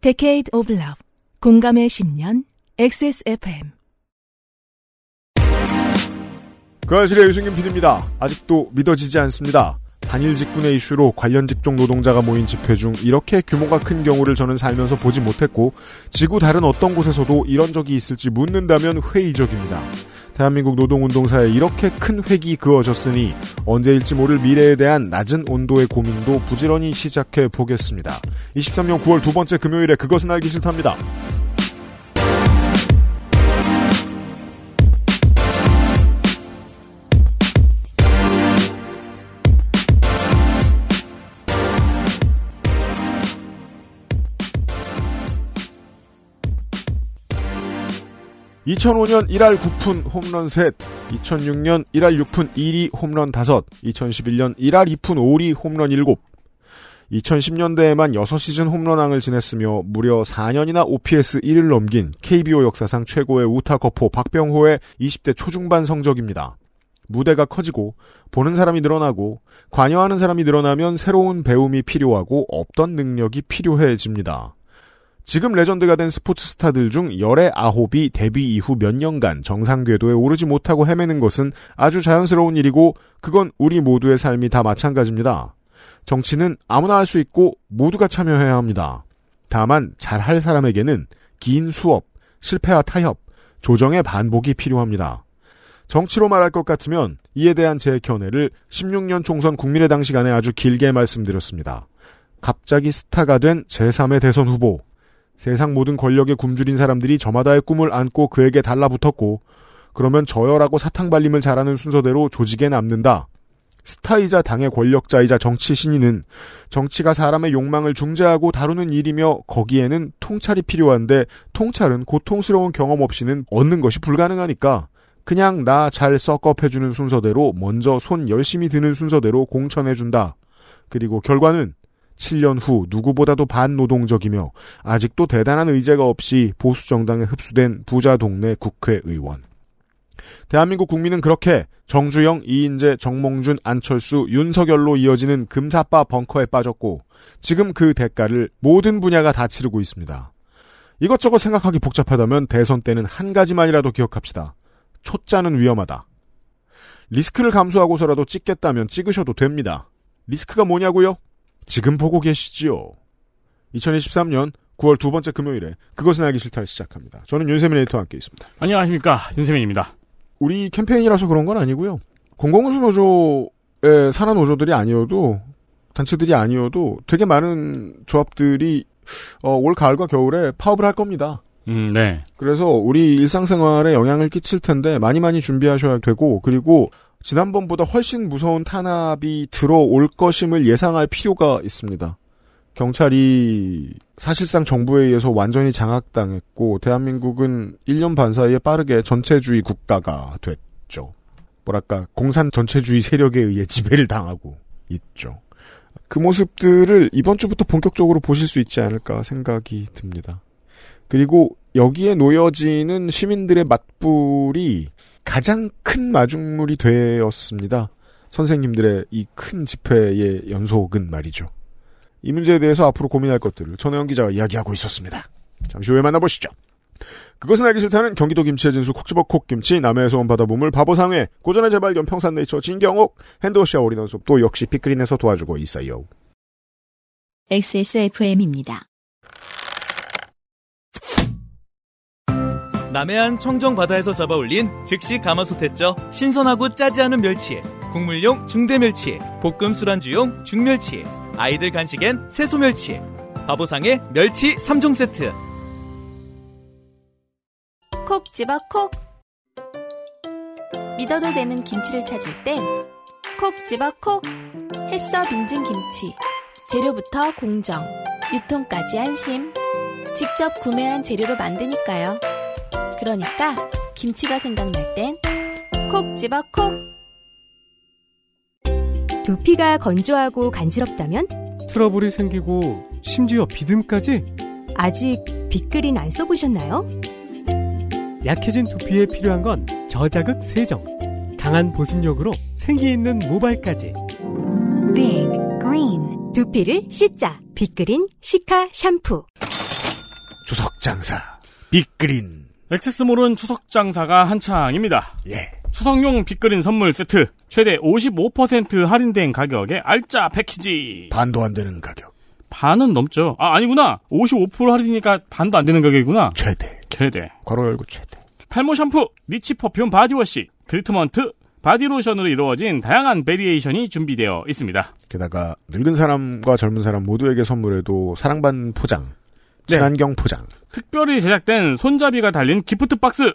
Decade of Love 공감의 10년 XSFM 그 아실의 유승균 PD입니다. 아직도 믿어지지 않습니다. 단일 직군의 이슈로 관련 직종 노동자가 모인 집회 중 이렇게 규모가 큰 경우를 저는 살면서 보지 못했고 지구 다른 어떤 곳에서도 이런 적이 있을지 묻는다면 회의적입니다. 대한민국 노동운동사에 이렇게 큰 획이 그어졌으니 언제일지 모를 미래에 대한 낮은 온도의 고민도 부지런히 시작해 보겠습니다. 23년 9월 두 번째 금요일에 그것은 알기 싫답니다. 2005년 1할 9푼 홈런 셋, 2006년 1할 6푼 1리 홈런 5, 2011년 1할 2푼 5리 홈런 7, 2010년대에만 6시즌 홈런왕을 지냈으며 무려 4년이나 OPS 1을 넘긴 KBO 역사상 최고의 우타커포 박병호의 20대 초중반 성적입니다. 무대가 커지고 보는 사람이 늘어나고 관여하는 사람이 늘어나면 새로운 배움이 필요하고 없던 능력이 필요해집니다. 지금 레전드가 된 스포츠 스타들 중 열의 아홉이 데뷔 이후 몇 년간 정상 궤도에 오르지 못하고 헤매는 것은 아주 자연스러운 일이고 그건 우리 모두의 삶이 다 마찬가지입니다. 정치는 아무나 할 수 있고 모두가 참여해야 합니다. 다만 잘할 사람에게는 긴 수업, 실패와 타협, 조정의 반복이 필요합니다. 정치로 말할 것 같으면 이에 대한 제 견해를 16년 총선 국민의당 시간에 아주 길게 말씀드렸습니다. 갑자기 스타가 된 제3의 대선 후보, 세상 모든 권력에 굶주린 사람들이 저마다의 꿈을 안고 그에게 달라붙었고 그러면 저열하고 사탕 발림을 잘하는 순서대로 조직에 남는다. 스타이자 당의 권력자이자 정치 신인은 정치가 사람의 욕망을 중재하고 다루는 일이며 거기에는 통찰이 필요한데 통찰은 고통스러운 경험 없이는 얻는 것이 불가능하니까 그냥 나잘 썩업해주는 순서대로 먼저 손 열심히 드는 순서대로 공천해준다. 그리고 결과는 7년 후 누구보다도 반노동적이며 아직도 대단한 의제가 없이 보수 정당에 흡수된 부자 동네 국회의원. 대한민국 국민은 그렇게 정주영, 이인재, 정몽준, 안철수, 윤석열로 이어지는 금사빠 벙커에 빠졌고 지금 그 대가를 모든 분야가 다 치르고 있습니다. 이것저것 생각하기 복잡하다면 대선 때는 한 가지만이라도 기억합시다. 초짜는 위험하다. 리스크를 감수하고서라도 찍겠다면 찍으셔도 됩니다. 리스크가 뭐냐고요? 지금 보고 계시지요. 2023년 9월 두 번째 금요일에 그것은 알기 싫다를 시작합니다. 저는 윤세민 에디터와 함께 있습니다. 안녕하십니까 윤세민입니다. 우리 캠페인이라서 그런 건 아니고요. 공공운수 노조의 산하 노조들이 아니어도 단체들이 아니어도 되게 많은 조합들이 어, 올 가을과 겨울에 파업을 할 겁니다. 음, 네. 그래서 우리 일상생활에 영향을 끼칠 텐데 많이 많이 준비하셔야 되고 그리고 지난번보다 훨씬 무서운 탄압이 들어올 것임을 예상할 필요가 있습니다. 경찰이 사실상 정부에 의해서 완전히 장악당했고 대한민국은 1년 반 사이에 빠르게 전체주의 국가가 됐죠. 뭐랄까 공산 전체주의 세력에 의해 지배를 당하고 있죠. 그 모습들을 이번 주부터 본격적으로 보실 수 있지 않을까 생각이 듭니다. 그리고 여기에 놓여지는 시민들의 맞불이 가장 큰 마중물이 되었습니다. 선생님들의 이 큰 집회의 연속은 말이죠. 이 문제에 대해서 앞으로 고민할 것들을 전혜영 기자가 이야기하고 있었습니다. 잠시 후에 만나보시죠. 그것은 알기 싫다는 경기도 김치의 진수 콕지버 콕 김치 남해에서 온 바다보물 바보상회 고전의 재발견 평산네이처 진경옥 핸드워시아 올인원숲 또 역시 피크린에서 도와주고 있어요. XSFM입니다. 남해안 청정 바다에서 잡아올린 즉시 가마솥했죠. 신선하고 짜지 않은 멸치, 국물용 중대멸치, 볶음 술안주용 중멸치, 아이들 간식엔 새소멸치, 바보상의 멸치 3종 세트. 콕 집어 콕. 믿어도 되는 김치를 찾을 땐 콕 집어 콕. 햇서 빙진 김치. 재료부터 공정, 유통까지 안심. 직접 구매한 재료로 만드니까요. 그러니까 김치가 생각날 땐 콕 집어 콕. 두피가 건조하고 간지럽다면 트러블이 생기고 심지어 비듬까지 아직 빅그린 안 써보셨나요? 약해진 두피에 필요한 건 저자극 세정, 강한 보습력으로 생기 있는 모발까지. 빅 그린 두피를 씻자 빅그린 시카 샴푸. 추석 장사 빅그린 액세스몰은 추석 장사가 한창입니다. 예. 추석용 빅그린 선물 세트 최대 55% 할인된 가격에 알짜 패키지 반도 안 되는 가격 반은 넘죠. 아 아니구나 55% 할인이니까 반도 안 되는 가격이구나. 최대 최대. 괄호 열고 최대 탈모 샴푸, niche perfume 바디워시, 트리트먼트, 바디로션으로 이루어진 다양한 variation이 준비되어 있습니다. 게다가 늙은 사람과 젊은 사람 모두에게 선물해도 사랑받는 포장 친환경 포장 특별히 제작된 손잡이가 달린 gift box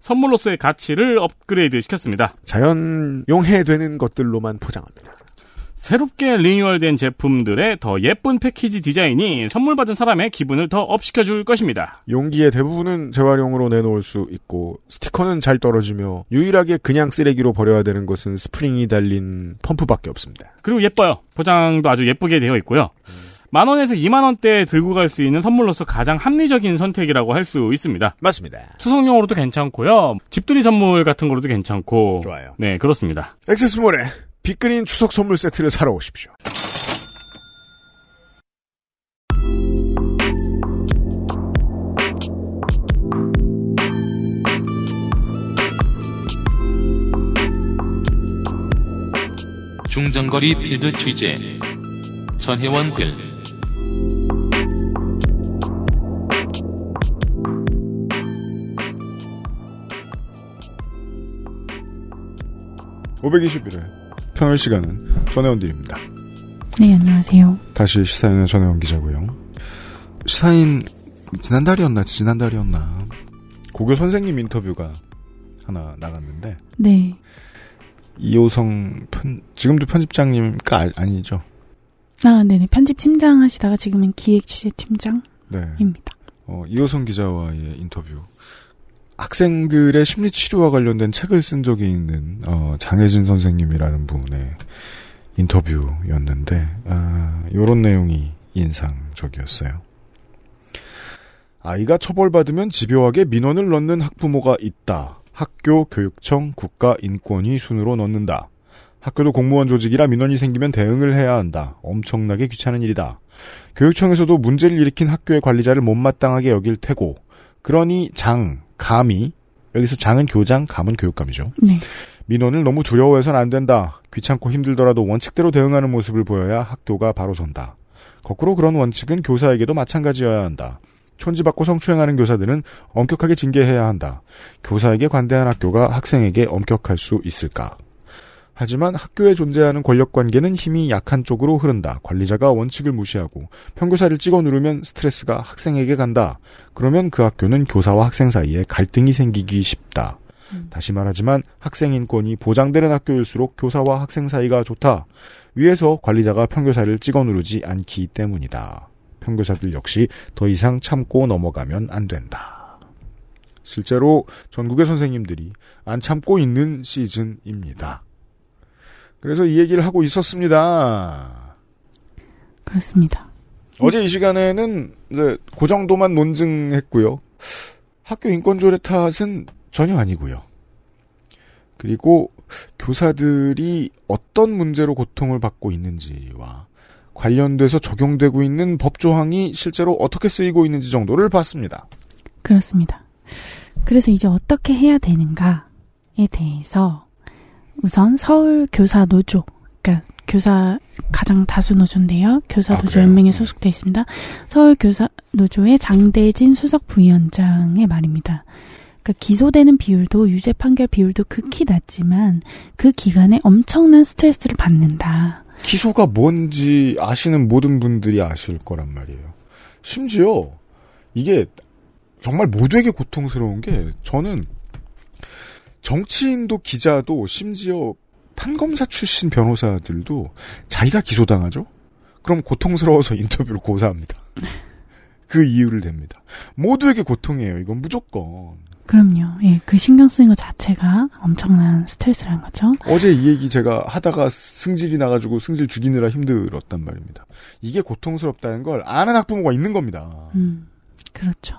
선물로서의 가치를 업그레이드 시켰습니다. 자연 용해 되는 것들로만 포장합니다. 새롭게 리뉴얼된 제품들의 더 예쁜 패키지 디자인이 선물 받은 사람의 기분을 더 업시켜줄 것입니다. 용기의 대부분은 재활용으로 내놓을 수 있고 스티커는 잘 떨어지며 유일하게 그냥 쓰레기로 버려야 되는 것은 스프링이 달린 펌프밖에 없습니다. 그리고 예뻐요. 포장도 아주 예쁘게 되어 있고요. 만 원에서 2만 원대에 들고 갈 수 있는 선물로서 가장 합리적인 선택이라고 할 수 있습니다. 맞습니다. 추석용으로도 괜찮고요. 집들이 선물 같은 거로도 괜찮고. 좋아요. 네, 그렇습니다. 액세스몰에 빅그린 추석 선물 세트를 사러 오십시오. 중장거리 필드 취재 전혜원 글 521회 평일 시간은 전혜원들입니다. 네, 안녕하세요. 다시 시사인의 전혜원 기자고요. 시사인 지난달이었나 지난달이었나 고교 선생님 인터뷰가 하나 나갔는데 네. 이호성 편 지금도 편집장님가 아, 아니죠? 아, 네네. 편집 팀장 하시다가 지금은 기획 취재 팀장입니다. 네. 어, 이호성 기자와의 인터뷰. 학생들의 심리 치료와 관련된 책을 쓴 적이 있는 어, 장혜진 선생님이라는 분의 인터뷰였는데 아, 이런 내용이 인상적이었어요. 아이가 처벌받으면 집요하게 민원을 넣는 학부모가 있다. 학교, 교육청, 국가, 인권위 순으로 넣는다. 학교도 공무원 조직이라 민원이 생기면 대응을 해야 한다. 엄청나게 귀찮은 일이다. 교육청에서도 문제를 일으킨 학교의 관리자를 못마땅하게 여길 테고, 그러니 장, 감이, 여기서 장은 교장, 감은 교육감이죠. 네. 민원을 너무 두려워해서는 안 된다. 귀찮고 힘들더라도 원칙대로 대응하는 모습을 보여야 학교가 바로 선다. 거꾸로 그런 원칙은 교사에게도 마찬가지여야 한다. 촌지받고 성추행하는 교사들은 엄격하게 징계해야 한다. 교사에게 관대한 학교가 학생에게 엄격할 수 있을까? 하지만 학교에 존재하는 권력 관계는 힘이 약한 쪽으로 흐른다. 관리자가 원칙을 무시하고 평교사를 찍어 누르면 스트레스가 학생에게 간다. 그러면 그 학교는 교사와 학생 사이에 갈등이 생기기 쉽다. 다시 말하지만 학생 인권이 보장되는 학교일수록 교사와 학생 사이가 좋다. 위에서 관리자가 평교사를 찍어 누르지 않기 때문이다. 평교사들 역시 더 이상 참고 넘어가면 안 된다. 실제로 전국의 선생님들이 안 참고 있는 시즌입니다. 그래서 이 얘기를 하고 있었습니다. 그렇습니다. 어제 이 시간에는 이제 그 정도만 논증했고요. 학교 인권조례 탓은 전혀 아니고요. 그리고 교사들이 어떤 문제로 고통을 받고 있는지와 관련돼서 적용되고 있는 법 조항이 실제로 어떻게 쓰이고 있는지 정도를 봤습니다. 그렇습니다. 그래서 이제 어떻게 해야 되는가에 대해서 우선 서울 교사 노조, 그러니까 교사 가장 다수 노조인데요. 교사 아, 노조? 연맹에 소속돼 있습니다. 서울 교사 노조의 장대진 수석 부위원장의 말입니다. 그러니까 기소되는 비율도 유죄 판결 비율도 극히 낮지만 그 기간에 엄청난 스트레스를 받는다. 기소가 뭔지 아시는 모든 분들이 아실 거란 말이에요. 심지어 이게 정말 모두에게 고통스러운 게 저는 정치인도 기자도 심지어 판검사 출신 변호사들도 자기가 기소당하죠? 그럼 고통스러워서 인터뷰를 고사합니다. 그 이유를 댑니다. 모두에게 고통이에요. 이건 무조건. 그럼요. 예, 그 신경 쓰는 것 자체가 엄청난 스트레스라는 거죠. 어제 이 얘기 제가 하다가 승질이 나가지고 승질 죽이느라 힘들었단 말입니다. 이게 고통스럽다는 걸 아는 학부모가 있는 겁니다. 음, 그렇죠.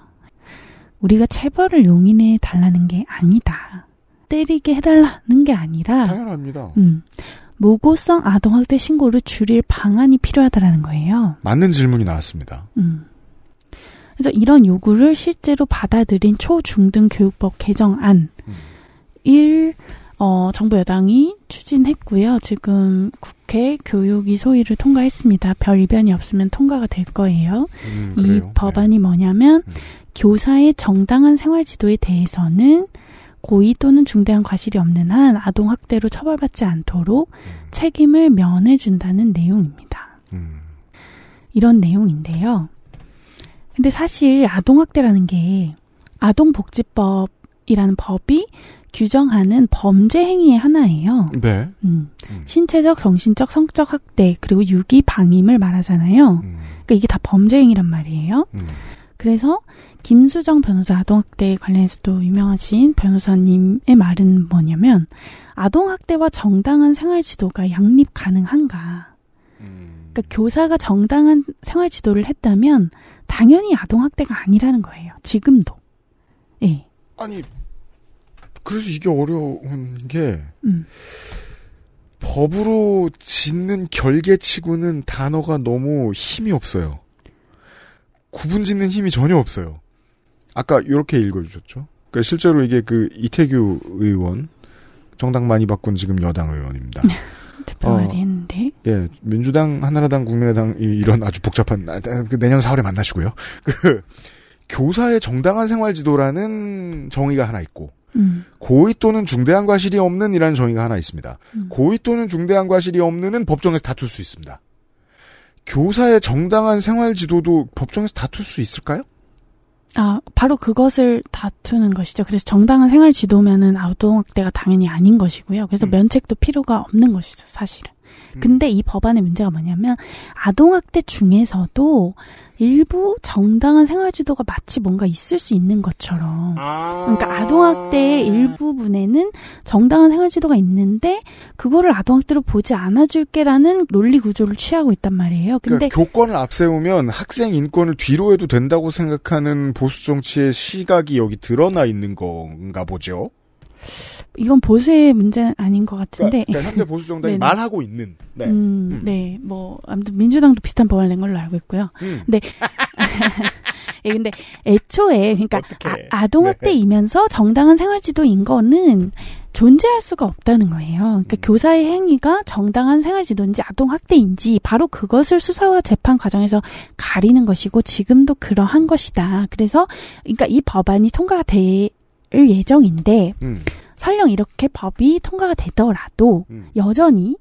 우리가 체벌을 용인해 달라는 게 아니다. 때리게 해달라는 게 아니라, 당연합니다. 음, 모고성 아동학대 신고를 줄일 방안이 필요하다라는 거예요. 맞는 질문이 나왔습니다. 음. 그래서 이런 요구를 실제로 받아들인 초중등 교육법 개정안 음. 일 어, 정부 여당이 추진했고요. 지금 국회 교육위 소위를 통과했습니다. 별 이변이 없으면 통과가 될 거예요. 음, 이. 법안이 뭐냐면 음. 교사의 정당한 생활 지도에 대해서는 고의 또는 중대한 과실이 없는 한 아동 학대로 처벌받지 않도록 책임을 면해 준다는 내용입니다. 음. 이런 내용인데요. 근데 사실 아동 학대라는 게 아동복지법이라는 법이 규정하는 범죄 행위의 하나예요. 네. 음. 음. 신체적, 정신적, 성적 학대 그리고 유기 방임을 말하잖아요. 음. 그러니까 이게 다 범죄 행위란 말이에요. 음. 그래서 김수정 변호사 아동학대 관련해서도 유명하신 변호사님의 말은 뭐냐면 아동학대와 정당한 생활 지도가 양립 가능한가? 음. 그러니까 교사가 정당한 생활 지도를 했다면 당연히 아동학대가 아니라는 거예요. 지금도. 예. 아니 그래서 이게 어려운 게 음. 법으로 짓는 결계치고는 단어가 너무 힘이 없어요. 구분 짓는 힘이 전혀 없어요. 아까 이렇게 읽어주셨죠. 그러니까 실제로 이게 그 이태규 의원 정당 많이 바꾼 지금 여당 의원입니다. 대표 어. 말했는데 예, 민주당, 한나라당, 국민의당 이- 이런 아주 복잡한 아, 그 내년 4월에 만나시고요. 그 교사의 정당한 생활지도라는 정의가 하나 있고 음. 고의 또는 중대한 과실이 없는 이라는 정의가 하나 있습니다. 음. 고의 또는 중대한 과실이 없는은 법정에서 다툴 수 있습니다. 교사의 정당한 생활지도도 법정에서 다툴 수 있을까요? 아, 바로 그것을 다투는 것이죠. 그래서 정당한 생활 지도면은 아동학대가 당연히 아닌 것이고요. 그래서 음. 면책도 필요가 없는 것이죠, 사실은. 음. 근데 이 법안의 문제가 뭐냐면 아동학대 중에서도 일부 정당한 생활 지도가 마치 뭔가 있을 수 있는 것처럼 그러니까 아동학대의 일부분에는 정당한 생활 지도가 있는데 그거를 아동학대로 보지 않아줄게라는 논리 구조를 취하고 있단 말이에요. 근데 그러니까 교권을 앞세우면 학생 인권을 뒤로 해도 된다고 생각하는 보수 정치의 시각이 여기 드러나 있는 건가 보죠. 이건 보수의 문제는 아닌 것 같은데. 그러니까, 그러니까 현재 보수 정당이. 말하고 있는. 네. 음, 음. 네, 뭐 아무튼 민주당도 비슷한 법안을 낸 걸로 알고 있고요. 음. 근데 예, 근데 애초에 그러니까. 아, 동학대 네. 이면서 정당한 생활지도인 거는 존재할 수가 없다는 거예요. 그러니까 음. 교사의 행위가 정당한 생활지도인지 아동학대인지 바로 그것을 수사와 재판 과정에서 가리는 것이고 지금도 그러한 것이다. 그래서 그러니까 이 법안이 통과가 될 예정인데 음. 설령 이렇게 법이 통과가 되더라도 음. 여전히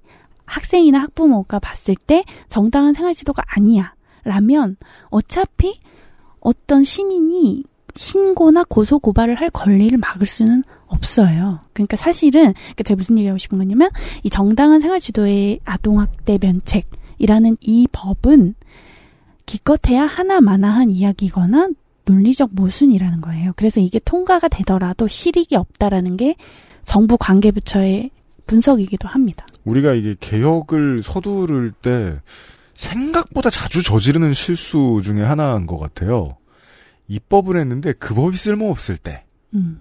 학생이나 학부모가 봤을 때 정당한 생활 지도가 아니야. 라면 어차피 어떤 시민이 신고나 고소 고발을 할 권리를 막을 수는 없어요. 그러니까 사실은 그러니까 제가 무슨 얘기하고 싶은 거냐면 이 정당한 생활 지도의 아동학대 면책이라는 이 법은 기껏해야 하나마나한 이야기거나 논리적 모순이라는 거예요. 그래서 이게 통과가 되더라도 실익이 없다라는 게 정부 관계부처의 분석이기도 합니다. 우리가 이게 개혁을 서두를 때 생각보다 자주 저지르는 실수 중에 하나인 것 같아요. 입법을 했는데 그 법이 쓸모없을 때. 음,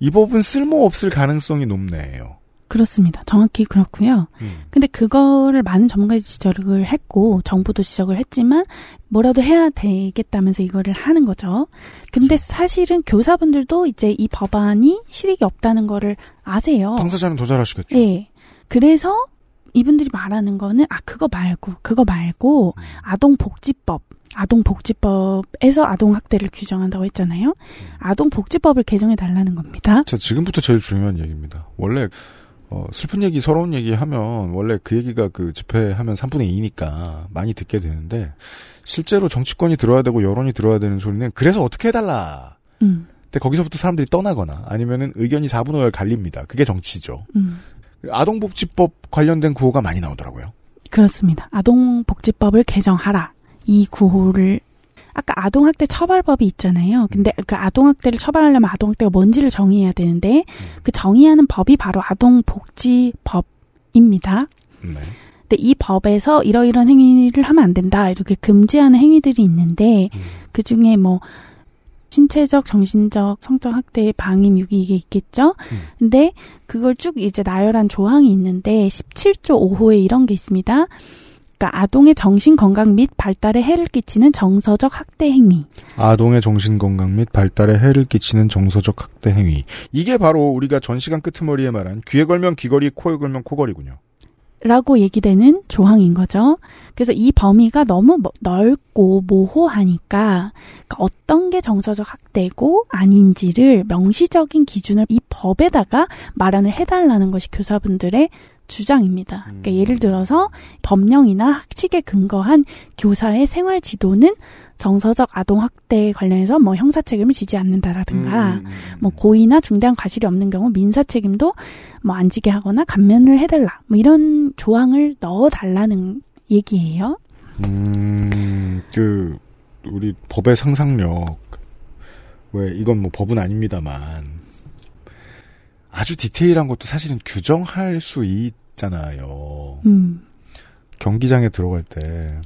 이 법은 쓸모없을 가능성이 높네요. 그렇습니다. 정확히 그렇고요. 음. 근데 그거를 많은 전문가들이 지적을 했고 정부도 지적을 했지만 뭐라도 해야 되겠다면서 이거를 하는 거죠. 근데 사실은 교사분들도 이제 이 법안이 실익이 없다는 거를 아세요. 당사자는 더 잘하시겠죠. 예. 그래서 이분들이 말하는 거는 아 그거 말고 그거 말고 음. 아동복지법 아동복지법에서 아동학대를 규정한다고 했잖아요. 아동복지법을 개정해 달라는 겁니다. 자, 지금부터 제일 중요한 얘기입니다. 원래 어, 슬픈 얘기, 서러운 얘기 하면 원래 그 얘기가 그 집회하면 3분의 2니까 많이 듣게 되는데 실제로 정치권이 들어야 되고 여론이 들어야 되는 소리는 그래서 어떻게 해달라. 음, 근데 거기서부터 사람들이 떠나거나 아니면은 의견이 4분 5열 갈립니다. 그게 정치죠. 음. 아동복지법 관련된 구호가 많이 나오더라고요. 그렇습니다. 아동복지법을 개정하라. 이 구호를 아까 아동학대 처벌법이 있잖아요. 근데 그 아동학대를 처벌하려면 아동학대가 뭔지를 정의해야 되는데 그 정의하는 법이 바로 아동복지법입니다. 네. 근데 이 법에서 이러이런 행위를 하면 안 된다. 이렇게 금지하는 행위들이 있는데 음. 그 중에 뭐 신체적, 정신적, 성적 학대, 방임, 유기 이게 있겠죠. 음. 근데 그걸 쭉 이제 나열한 조항이 있는데 17조 5호에 이런 게 있습니다. 그러니까 아동의 정신 건강 및 발달에 해를 끼치는 정서적 학대 행위. 아동의 정신 건강 및 발달에 해를 끼치는 정서적 학대 행위. 이게 바로 우리가 전 시간 끄트머리에 말한 귀에 걸면 귀걸이, 코에 걸면 코걸이군요. 라고 얘기되는 조항인 거죠. 그래서 이 범위가 너무 뭐- 넓고 모호하니까 어떤 게 정서적 학대고 아닌지를 명시적인 기준을 이 법에다가 마련을 해달라는 것이 교사분들의 주장입니다. 그러니까 예를 들어서 법령이나 학칙에 근거한 교사의 생활 지도는 정서적 아동 학대에 관련해서 뭐 형사 책임을 지지 않는다라든가 뭐 고의나 중대한 과실이 없는 경우 민사 책임도 뭐 안 지게 하거나 감면을 해달라 뭐 이런 조항을 넣어 달라는 얘기예요. 음, 그, 우리 법의 상상력. 왜, 이건 뭐 법은 아닙니다만. 아주 디테일한 것도 사실은 규정할 수 있잖아요. 음, 경기장에 들어갈 때,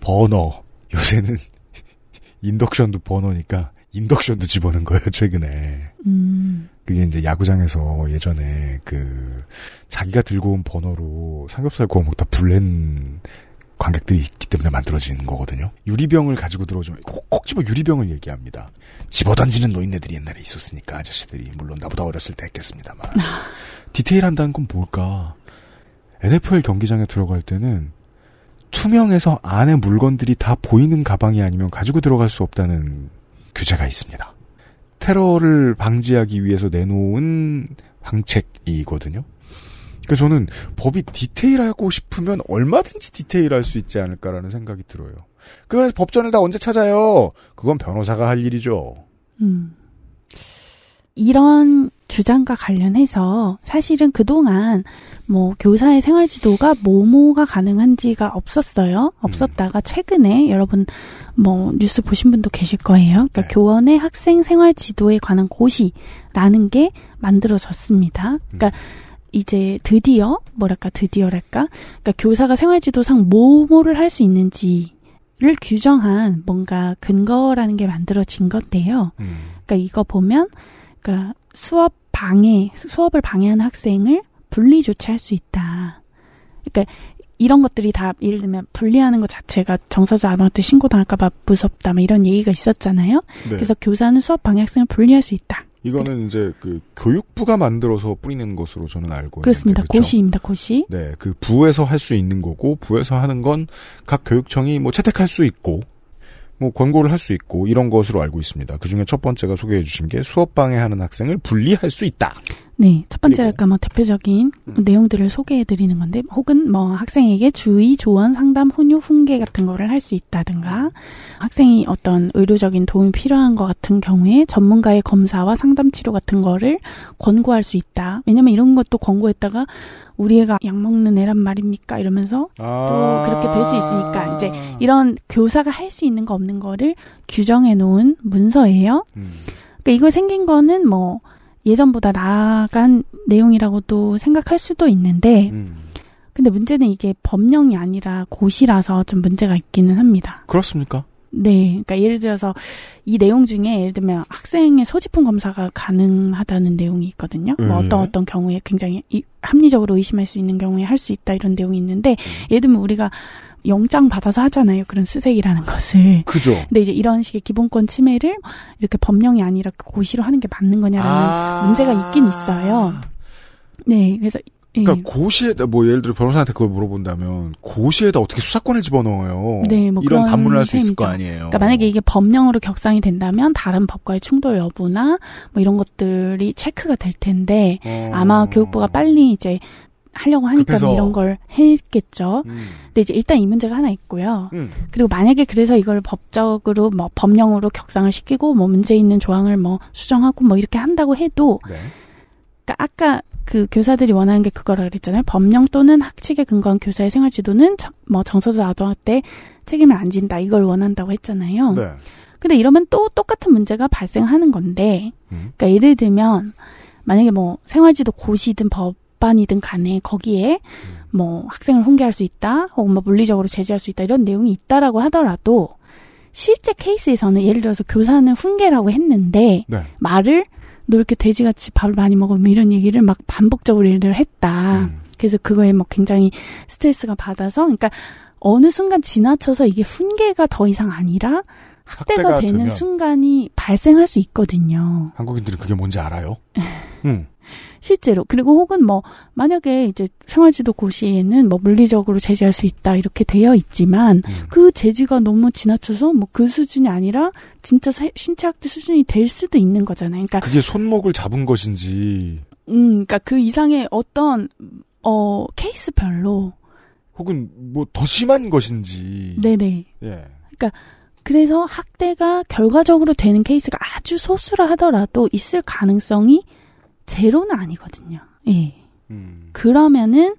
버너. 요새는 인덕션도 버너니까 인덕션도 집어넣은 거예요, 최근에. 음, 그게 이제 야구장에서 예전에 그 자기가 들고 온 번호로 삼겹살 구워 먹다 불낸 관객들이 있기 때문에 만들어진 거거든요. 유리병을 가지고 들어오지만 꼭, 꼭 집어 유리병을 얘기합니다. 집어 던지는 노인네들이 옛날에 있었으니까 아저씨들이 물론 나보다 어렸을 때 했겠습니다만 디테일한다는 건 뭘까? NFL 경기장에 들어갈 때는 투명해서 안에 물건들이 다 보이는 가방이 아니면 가지고 들어갈 수 없다는 규제가 있습니다. 테러를 방지하기 위해서 내놓은 방책이거든요. 그러니까 저는 법이 디테일하고 싶으면 얼마든지 디테일할 수 있지 않을까라는 생각이 들어요. 그래서 법전을 다 언제 찾아요? 그건 변호사가 할 일이죠. 음. 이런 주장과 관련해서 사실은 그동안 뭐 교사의 생활 지도가 모모가 가능한지가 없었어요. 없었다가 최근에 여러분 뭐 뉴스 보신 분도 계실 거예요. 그러니까 교원의 학생 생활 지도에 관한 고시라는 게 만들어졌습니다. 그러니까 이제 드디어 뭐랄까 드디어랄까 그러니까 교사가 생활 지도상 뭐뭐를 할 수 있는지를 규정한 뭔가 근거라는 게 만들어진 건데요. 그러니까 이거 보면 그러니까 수업 방해 수업을 방해하는 학생을 분리 조치할 수 있다. 그러니까 이런 것들이 다 예를 들면 분리하는 것 자체가 정서적 아동한테 신고당할까봐 무섭다, 뭐 이런 얘기가 있었잖아요. 네. 그래서 교사는 수업 방해 학생을 분리할 수 있다. 이거는 이제 그 교육부가 만들어서 뿌리는 것으로 저는 알고 그렇습니다. 있는데? 고시입니다. 고시. 네, 그 부에서 할 수 있는 거고 부에서 하는 건 각 교육청이 뭐 채택할 수 있고 뭐 권고를 할 수 있고 이런 것으로 알고 있습니다. 그 중에 첫 번째가 소개해 주신 게 수업 방해하는 학생을 분리할 수 있다. 네, 첫 번째랄까 뭐 대표적인 내용들을 소개해 드리는 건데 혹은 뭐 학생에게 주의, 조언, 상담, 훈육, 훈계 같은 거를 할 수 있다든가 학생이 어떤 의료적인 도움이 필요한 것 같은 경우에 전문가의 검사와 상담 치료 같은 거를 권고할 수 있다. 왜냐면 이런 것도 권고했다가 우리 애가 약 먹는 애란 말입니까? 이러면서 또 그렇게 될 수 있으니까 이제 이런 교사가 할 수 있는 거 없는 거를 규정해 놓은 문서예요. 그러니까 이거 생긴 거는 뭐 예전보다 나아간 내용이라고도 생각할 수도 있는데, 근데 문제는 이게 법령이 아니라 고시라서 좀 문제가 있기는 합니다. 그렇습니까? 네. 그러니까 예를 들어서 이 내용 중에 예를 들면 학생의 소지품 검사가 가능하다는 내용이 있거든요. 뭐 네. 어떤 어떤 경우에 굉장히 이- 합리적으로 의심할 수 있는 경우에 할 수 있다 이런 내용이 있는데 예를 들면 우리가 영장 받아서 하잖아요. 그런 수색이라는 것을. 그죠. 근데 이제 이런 식의 기본권 침해를 이렇게 법령이 아니라 고시로 하는 게 맞는 거냐라는 아. 문제가 있긴 있어요. 네. 그래서 예. 그러니까 고시에다 뭐 예를 들어 변호사한테 그걸 물어본다면 고시에다 어떻게 수사권을 집어넣어요? 네, 뭐 이런 그런 반문을 할 수 있을 거. 아니에요. 그러니까 만약에 이게 법령으로 격상이 된다면 다른 법과의 충돌 여부나 뭐 이런 것들이 체크가 될 텐데 어. 아마 교육부가 빨리 이제 하려고 하니까 급해서. 이런 걸 했겠죠. 음. 근데 이제 일단 이 문제가 하나 있고요. 음. 그리고 만약에 그래서 이걸 법적으로 뭐 법령으로 격상을 시키고 뭐 문제 있는 조항을 뭐 수정하고 뭐 이렇게 한다고 해도 네. 그러니까 아까 그 교사들이 원하는 게 그거라 그랬잖아요. 법령 또는 학칙에 근거한 교사의 생활 지도는 정- 뭐 정서적 아동학대 책임을 안 진다 이걸 원한다고 했잖아요. 네. 근데 이러면 또 똑같은 문제가 발생하는 건데, 음. 그러니까 예를 들면 만약에 뭐 생활지도 고시든 법 반이든 간에 거기에 뭐 학생을 훈계할 수 있다, 혹은 뭐 물리적으로 제재할 수 있다 이런 내용이 있다라고 하더라도 실제 케이스에서는 예를 들어서 교사는 훈계라고 했는데 네. 말을 너 이렇게 돼지같이 밥을 많이 먹어 뭐 이런 얘기를 막 반복적으로 들어 했다. 음. 그래서 그거에 뭐 굉장히 스트레스가 받아서 그러니까 어느 순간 지나쳐서 이게 훈계가 더 이상 아니라 학대가, 학대가 되는. 순간이 발생할 수 있거든요. 한국인들은 그게 뭔지 알아요. 음. 실제로. 그리고 혹은 뭐, 만약에 이제 생활지도 고시에는 뭐 물리적으로 제지할 수 있다 이렇게 되어 있지만 음. 그 제지가 너무 지나쳐서 뭐 그 수준이 아니라 진짜 사- 신체 학대 수준이 될 수도 있는 거잖아요. 그러니까, 그게 손목을 잡은 것인지 음, 그러니까 그 이상의 어떤, 어, 케이스별로. 혹은 뭐 더 심한 것인지. 네네. 예. 그래서 학대가 결과적으로 되는 케이스가 아주 소수라 하더라도 있을 가능성이 제로는 아니거든요. 예. 음. 그러면은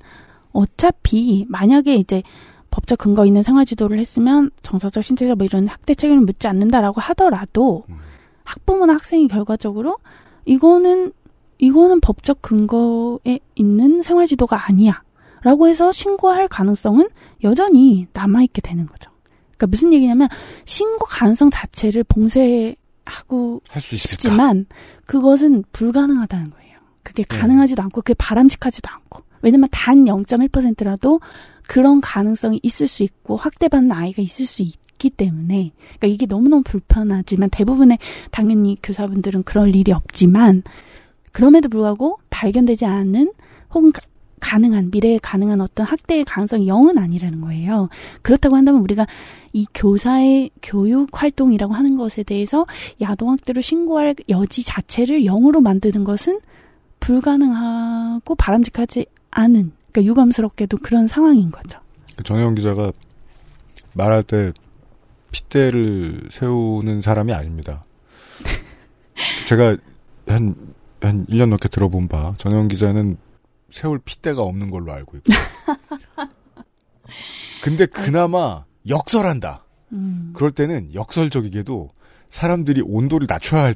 어차피 만약에 이제 법적 근거 있는 생활지도를 했으면 정서적, 신체적 뭐 이런 학대 책임을 묻지 않는다라고 하더라도 음. 학부모나 학생이 결과적으로 이거는 이거는 법적 근거에 있는 생활지도가 아니야 라고 해서 신고할 가능성은 여전히 남아 있게 되는 거죠. 그러니까 무슨 얘기냐면 신고 가능성 자체를 봉쇄 하고 할수 있을까? 싶지만 그것은 불가능하다는 거예요. 그게 네. 가능하지도 않고 그게 바람직하지도 않고 왜냐면 단 0.1%라도 그런 가능성이 있을 수 있고 학대받는 아이가 있을 수 있기 때문에 그러니까 이게 너무너무 불편하지만 대부분의 당연히 교사분들은 그럴 일이 없지만 그럼에도 불구하고 발견되지 않는 혹은 가- 가능한 미래에 가능한 어떤 학대의 가능성이 0은 아니라는 거예요. 그렇다고 한다면 우리가 이 교사의 교육 활동이라고 하는 것에 대해서 야동 학대로 신고할 여지 자체를 0으로 만드는 것은 불가능하고 바람직하지 않은 그러니까 유감스럽게도 그런 상황인 거죠. 그 전혜영 기자가 말할 때 핏대를 세우는 사람이 아닙니다. 제가 한, 한 1년 넘게 들어본 바, 전혜영 기자는 세울 핏대가 없는 걸로 알고 있고. 근데 그나마 역설한다. 음. 그럴 때는 역설적이게도 사람들이 온도를 낮춰야 할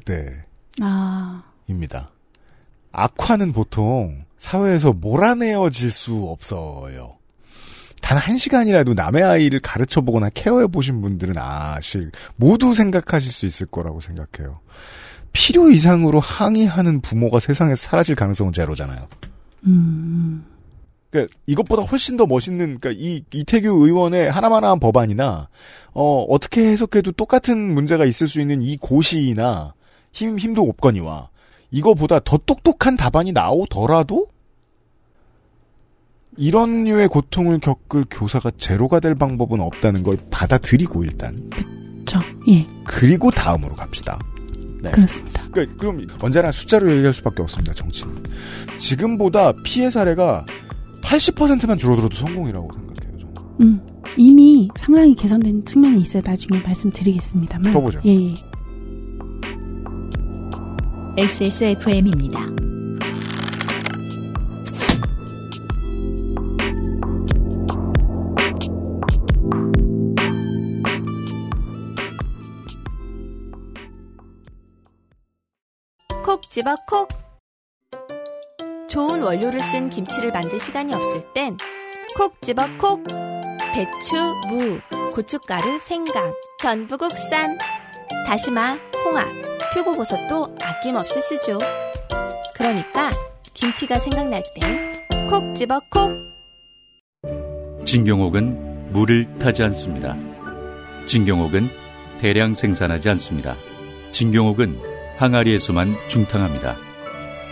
아, 때입니다. 악화는 보통 사회에서 몰아내어질 수 없어요. 단 한 시간이라도 남의 아이를 가르쳐 보거나 케어해 보신 분들은 아실, 모두 생각하실 수 있을 거라고 생각해요. 필요 이상으로 항의하는 부모가 세상에 사라질 가능성은 제로잖아요. 음, 그러니까 이것보다 훨씬 더 멋있는 그러니까 이 이태규 의원의 하나만한 법안이나 어 어떻게 해석해도 똑같은 문제가 있을 수 있는 이 고시나 힘 힘도 없거니와 이거보다 더 똑똑한 답안이 나오더라도 이런 류의 고통을 겪을 교사가 제로가 될 방법은 없다는 걸 받아들이고 일단. 저, 예, 그리고 다음으로 갑시다. 네. 그렇습니다. 그러니까 그럼 언제나 숫자로 얘기할 수밖에 없습니다. 정치는 지금보다 피해 사례가 80%만 줄어들어도 성공이라고 생각해요. 저는. 음, 이미 상당히 개선된 측면이 있어요. 나중에 말씀드리겠습니다만. 더 보죠. 예, 예. XSFM입니다. 집어 콕. 좋은 원료를 쓴 김치를 만들 시간이 없을 땐 콕 집어 콕. 배추, 무, 고춧가루, 생강, 전부 국산. 다시마, 홍합, 표고버섯도 아낌없이 쓰죠. 그러니까 김치가 생각날 땐 콕 집어 콕. 진경옥은 물을 타지 않습니다. 진경옥은 대량 생산하지 않습니다. 진경옥은 항아리에서만 중탕합니다.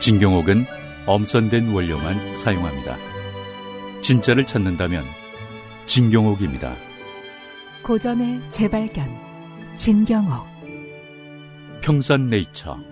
진경옥은 엄선된 원료만 사용합니다. 진짜를 찾는다면 진경옥입니다. 고전의 재발견 진경옥 평산네이처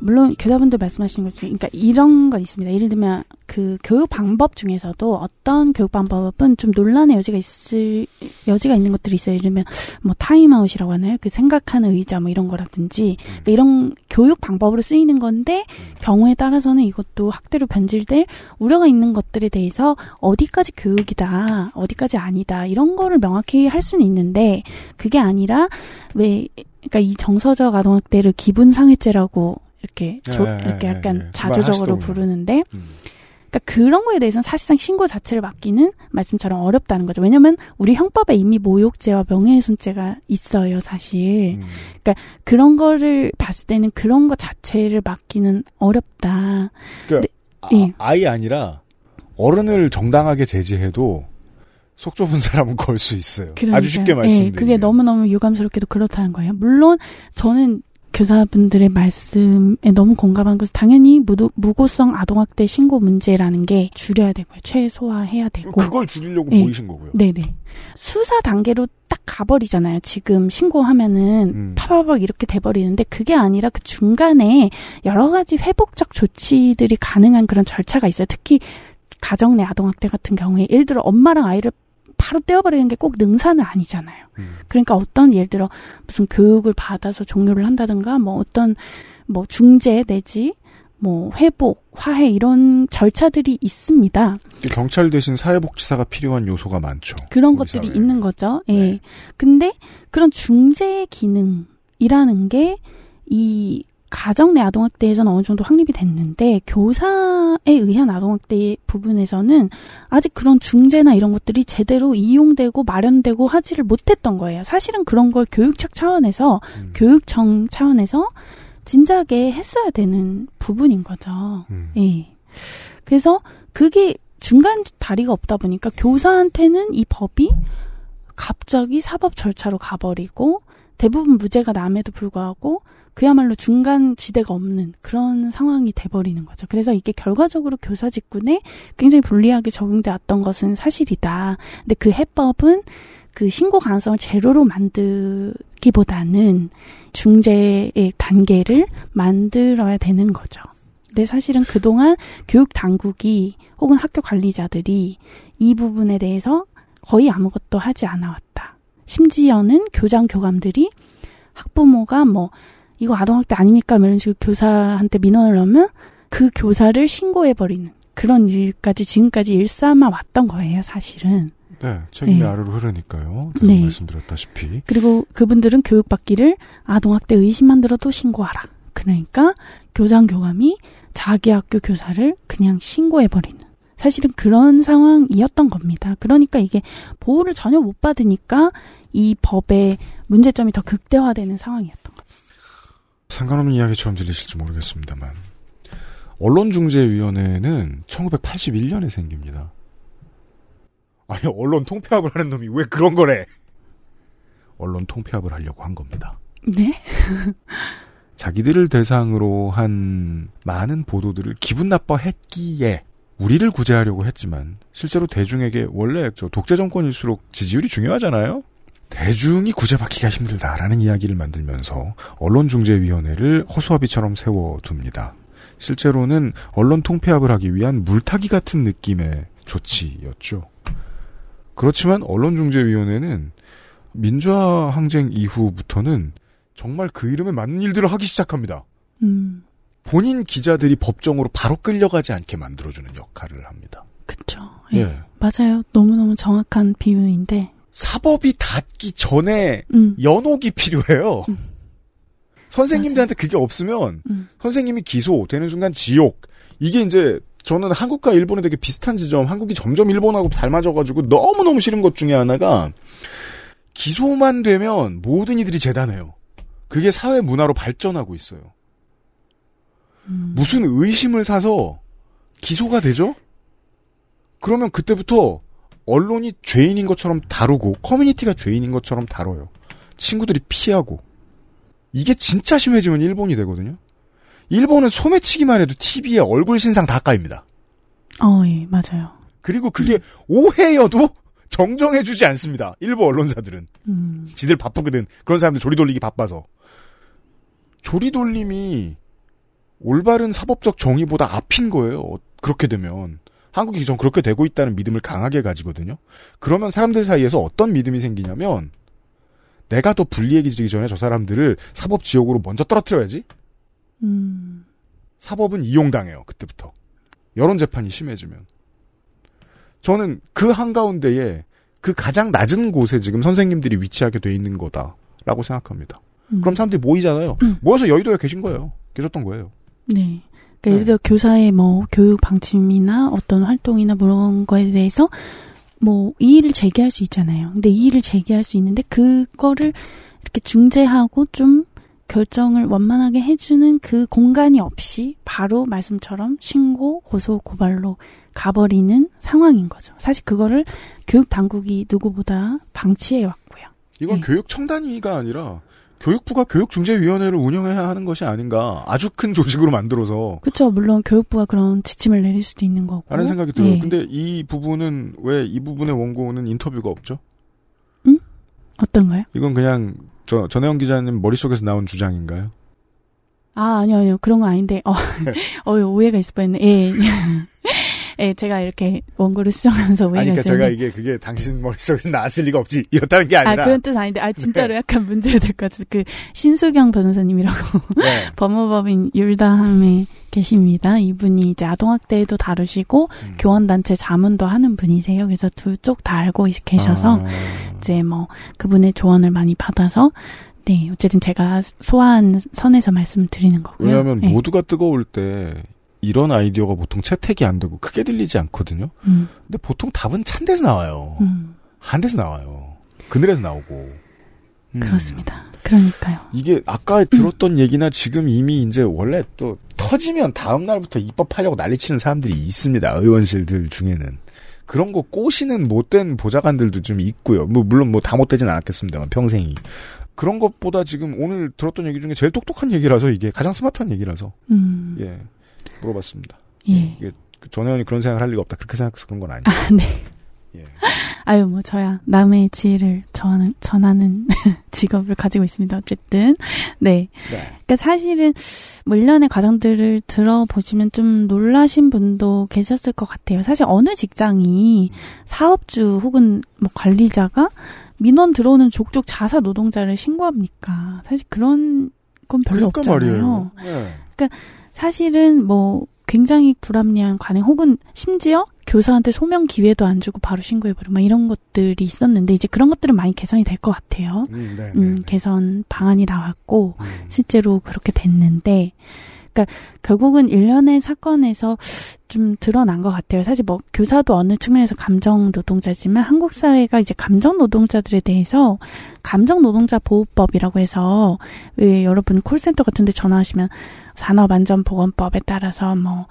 물론 교사분들 말씀하신 것 중에, 그러니까 이런 거 있습니다. 예를 들면 그 교육 방법 중에서도 어떤 교육 방법은 좀 논란의 여지가 있을 여지가 있는 것들이 있어요. 예를 들면 뭐 타임아웃이라고 하나요? 그 생각하는 의자 뭐 이런 거라든지 그러니까 이런 교육 방법으로 쓰이는 건데 경우에 따라서는 이것도 학대로 변질될 우려가 있는 것들에 대해서 어디까지 교육이다, 어디까지 아니다 이런 거를 명확히 할 수는 있는데 그게 아니라 왜 그러니까 이 정서적 아동학대를 기분 상해죄라고 이렇게 조- 예, 이렇게 예, 약간 예. 그 자조적으로. 부르는데 음. 그러니까 그런 거에 대해서는 사실상 신고 자체를 맡기는 말씀처럼 어렵다는 거죠. 왜냐면 우리 형법에 이미 모욕죄와 명예훼손죄가 있어요, 사실. 음. 그러니까 그런 거를 봤을 때는 그런 거 자체를 맡기는 어렵다. 그러니까 예. 아, 이 아니라 어른을 정당하게 제지해도 속 좁은 사람은 걸 수 있어요. 그러니까요. 아주 쉽게 예, 말씀드리면. 그게 너무너무 유감스럽게도 그렇다는 거예요. 물론 저는 교사분들의 말씀에 너무 공감한 것은 당연히 무도, 무고성 아동학대 신고 문제라는 게 줄여야 되고요. 최소화해야 되고. 그걸 줄이려고 예. 모이신 거고요. 네네. 수사 단계로 딱 가버리잖아요. 지금 신고하면은 음. 파바박 이렇게 돼버리는데 그게 아니라 그 중간에 여러 가지 회복적 조치들이 가능한 그런 절차가 있어요. 특히 가정 내 아동학대 같은 경우에 예를 들어 엄마랑 아이를 바로 떼어버리는 게 꼭 능사는 아니잖아요. 음. 그러니까 어떤 예를 들어 무슨 교육을 받아서 종료를 한다든가 뭐 어떤 뭐 중재 내지 뭐 회복, 화해 이런 절차들이 있습니다. 경찰 대신 사회복지사가 필요한 요소가 많죠. 그런 것들이 사회에. 있는 거죠. 예. 네. 근데 그런 중재 기능이라는 게 이 가정 내 아동학대에서는 어느 정도 확립이 됐는데 교사에 의한 아동학대 부분에서는 아직 그런 중재나 이런 것들이 제대로 이용되고 마련되고 하지를 못했던 거예요. 사실은 그런 걸 교육청 차원에서 음. 교육청 차원에서 진작에 했어야 되는 부분인 거죠. 음. 예. 그래서 그게 중간 다리가 없다 보니까 교사한테는 이 법이 갑자기 사법 절차로 가버리고 대부분 무죄가 남에도 불구하고 그야말로 중간 지대가 없는 그런 상황이 돼버리는 거죠. 그래서 이게 결과적으로 교사 직군에 굉장히 불리하게 적용돼 왔던 것은 사실이다. 근데 그 해법은 그 신고 가능성을 제로로 만들기보다는 중재의 단계를 만들어야 되는 거죠. 근데 사실은 그동안 교육 당국이 혹은 학교 관리자들이 이 부분에 대해서 거의 아무것도 하지 않아왔다. 심지어는 교장 교감들이 학부모가 뭐 이거 아동학대 아닙니까? 뭐 이런 식으로 교사한테 민원을 넣으면 그 교사를 신고해버리는 그런 일까지 지금까지 일삼아 왔던 거예요, 사실은. 네, 책임이 네. 아래로 흐르니까요. 네. 네. 말씀드렸다시피. 그리고 그분들은 교육받기를 아동학대 의심만 들어도 신고하라. 그러니까 교장 교감이 자기 학교 교사를 그냥 신고해버리는. 사실은 그런 상황이었던 겁니다. 그러니까 이게 보호를 전혀 못 받으니까 이 법의 문제점이 더 극대화되는 상황이었던 거죠. 상관없는 이야기처럼 들리실지 모르겠습니다만 언론중재위원회는 1981년에 생깁니다. 아니 언론 통폐합을 하는 놈이 왜 그런 거래? 언론 통폐합을 하려고 한 겁니다. 네? 자기들을 대상으로 한 많은 보도들을 기분 나빠했기에 우리를 구제하려고 했지만 실제로 대중에게 원래 저 독재 정권일수록 지지율이 중요하잖아요. 대중이 구제받기가 힘들다라는 이야기를 만들면서 언론중재위원회를 허수아비처럼 세워둡니다. 실제로는 언론 통폐합을 하기 위한 물타기 같은 느낌의 조치였죠. 그렇지만 언론중재위원회는 민주화 항쟁 이후부터는 정말 그 이름에 맞는 일들을 하기 시작합니다. 음, 본인 기자들이 법정으로 바로 끌려가지 않게 만들어주는 역할을 합니다. 그쵸. 예. 예. 맞아요. 너무너무 정확한 비유인데. 사법이 닿기 전에 음, 연옥이 필요해요. 선생님들한테 그게 없으면 음. 선생님이 기소되는 순간 지옥. 이게 이제 저는 한국과 일본에 되게 비슷한 지점, 한국이 점점 일본하고 닮아져가지고 너무너무 싫은 것 중에 하나가 기소만 되면 모든 이들이 재단해요. 그게 사회 문화로 발전하고 있어요. 음. 무슨 의심을 사서 기소가 되죠? 그러면 그때부터 언론이 죄인인 것처럼 다루고 커뮤니티가 죄인인 것처럼 다뤄요. 친구들이 피하고 이게 진짜 심해지면 일본이 되거든요. 일본은 소매치기만 해도 TV에 얼굴 신상 다 까입니다. 어, 예, 맞아요. 그리고 그게 오해여도 정정해주지 않습니다. 일부 언론사들은 음, 지들 바쁘거든. 그런 사람들 조리 돌리기 바빠서 조리 돌림이 올바른 사법적 정의보다 앞인 거예요. 어, 그렇게 되면 한국이 좀 그렇게 되고 있다는 믿음을 강하게 가지거든요. 그러면 사람들 사이에서 어떤 믿음이 생기냐면 내가 더 불리해지기 전에 저 사람들을 사법 지옥으로 먼저 떨어뜨려야지. 음, 사법은 이용당해요. 그때부터 여론 재판이 심해지면 저는 그 한가운데에 그 가장 낮은 곳에 지금 선생님들이 위치하게 돼 있는 거다라고 생각합니다. 음. 그럼 사람들이 모이잖아요. 음. 모여서 여의도에 계신 거예요. 계셨던 거예요. 네. 그러니까 예를 들어 교사의 뭐 교육 방침이나 어떤 활동이나 뭐 그런 거에 대해서 뭐 이의를 제기할 수 있잖아요. 근데 이의를 제기할 수 있는데 그거를 이렇게 중재하고 좀 결정을 원만하게 해주는 그 공간이 없이 바로 말씀처럼 신고, 고소, 고발로 가버리는 상황인 거죠. 사실 그거를 교육 당국이 누구보다 방치해 왔고요. 이건 교육 청단위가 아니라 교육부가 교육중재위원회를 운영해야 하는 것이 아닌가. 아주 큰 조직으로 만들어서. 그렇죠. 물론 교육부가 그런 지침을 내릴 수도 있는 거고. 라는 생각이 들어요. 예. 근데 이 부분은 왜 이 부분의 원고는 인터뷰가 없죠? 어떤가요? 이건 그냥 저 전혜영 기자님 머릿속에서 나온 주장인가요? 아, 아니요, 아니요. 그런 거 아닌데, 어, 어, 오해가 있을 뻔했네. 예. 예, 제가 이렇게 원고를 수정하면서 오해가 아니, 그러니까. 제가 이게 그게 당신 머릿속에서 나왔을 리가 없지. 이렇다는 게 아, 아니라. 그런 뜻 아닌데, 아, 진짜로 약간 문제가 될 것 같아서, 그, 신수경 변호사님이라고, 네. 법무법인 율다함에 계십니다. 이분이 이제 아동학대도 다루시고, 음. 교원단체 자문도 하는 분이세요. 그래서 두 쪽 다 알고 계셔서, 아. 이제 뭐, 그분의 조언을 많이 받아서, 네, 어쨌든 제가 소화한 선에서 말씀드리는 거고요. 왜냐하면 네. 모두가 뜨거울 때 이런 아이디어가 보통 채택이 안 되고 크게 들리지 않거든요. 음, 근데 보통 답은 찬 데서 나와요. 음, 한 데서 나와요. 그늘에서 나오고. 음. 그렇습니다. 그러니까요. 이게 아까 들었던 얘기나 지금 이미 이제 원래 또 터지면 다음 날부터 입법하려고 난리치는 사람들이 있습니다. 의원실들 중에는. 그런 거 꼬시는 못된 보좌관들도 좀 있고요. 뭐 물론 뭐 다 못되진 않았겠습니다만 평생이. 그런 것보다 지금 오늘 들었던 얘기 중에 제일 똑똑한 얘기라서 이게 가장 스마트한 얘기라서 음, 예 물어봤습니다. 예. 이게 전혜원이 그런 생각을 할 리가 없다. 그렇게 생각해서 그런 건 아니에요. 아, 네. 예. 아유, 뭐, 저야, 남의 지혜를 전하는, 전하는 직업을 가지고 있습니다. 어쨌든. 네. 네. 그러니까 사실은, 뭐, 일련의 과정들을 들어보시면 좀 놀라신 분도 계셨을 것 같아요. 사실 어느 직장이 사업주 혹은 뭐 관리자가 민원 들어오는 족족 자사 노동자를 신고합니까? 사실 그런 건 별로 그러니까 없잖아요. 말이에요. 네. 사실은 뭐 굉장히 불합리한 관행 혹은 심지어 교사한테 소명 기회도 안 주고 바로 신고해버리고 막 이런 것들이 있었는데 이제 그런 것들은 많이 개선이 될 것 같아요. 음, 네, 음, 개선 방안이 나왔고 음. 실제로 그렇게 됐는데 그러니까 결국은 일련의 사건에서 좀 드러난 것 같아요. 사실 뭐 교사도 어느 측면에서 감정 노동자지만 한국 사회가 이제 감정 노동자들에 대해서 감정 노동자 보호법이라고 해서 왜 여러분 콜센터 같은 데 전화하시면 산업안전보건법에 따라서 뭐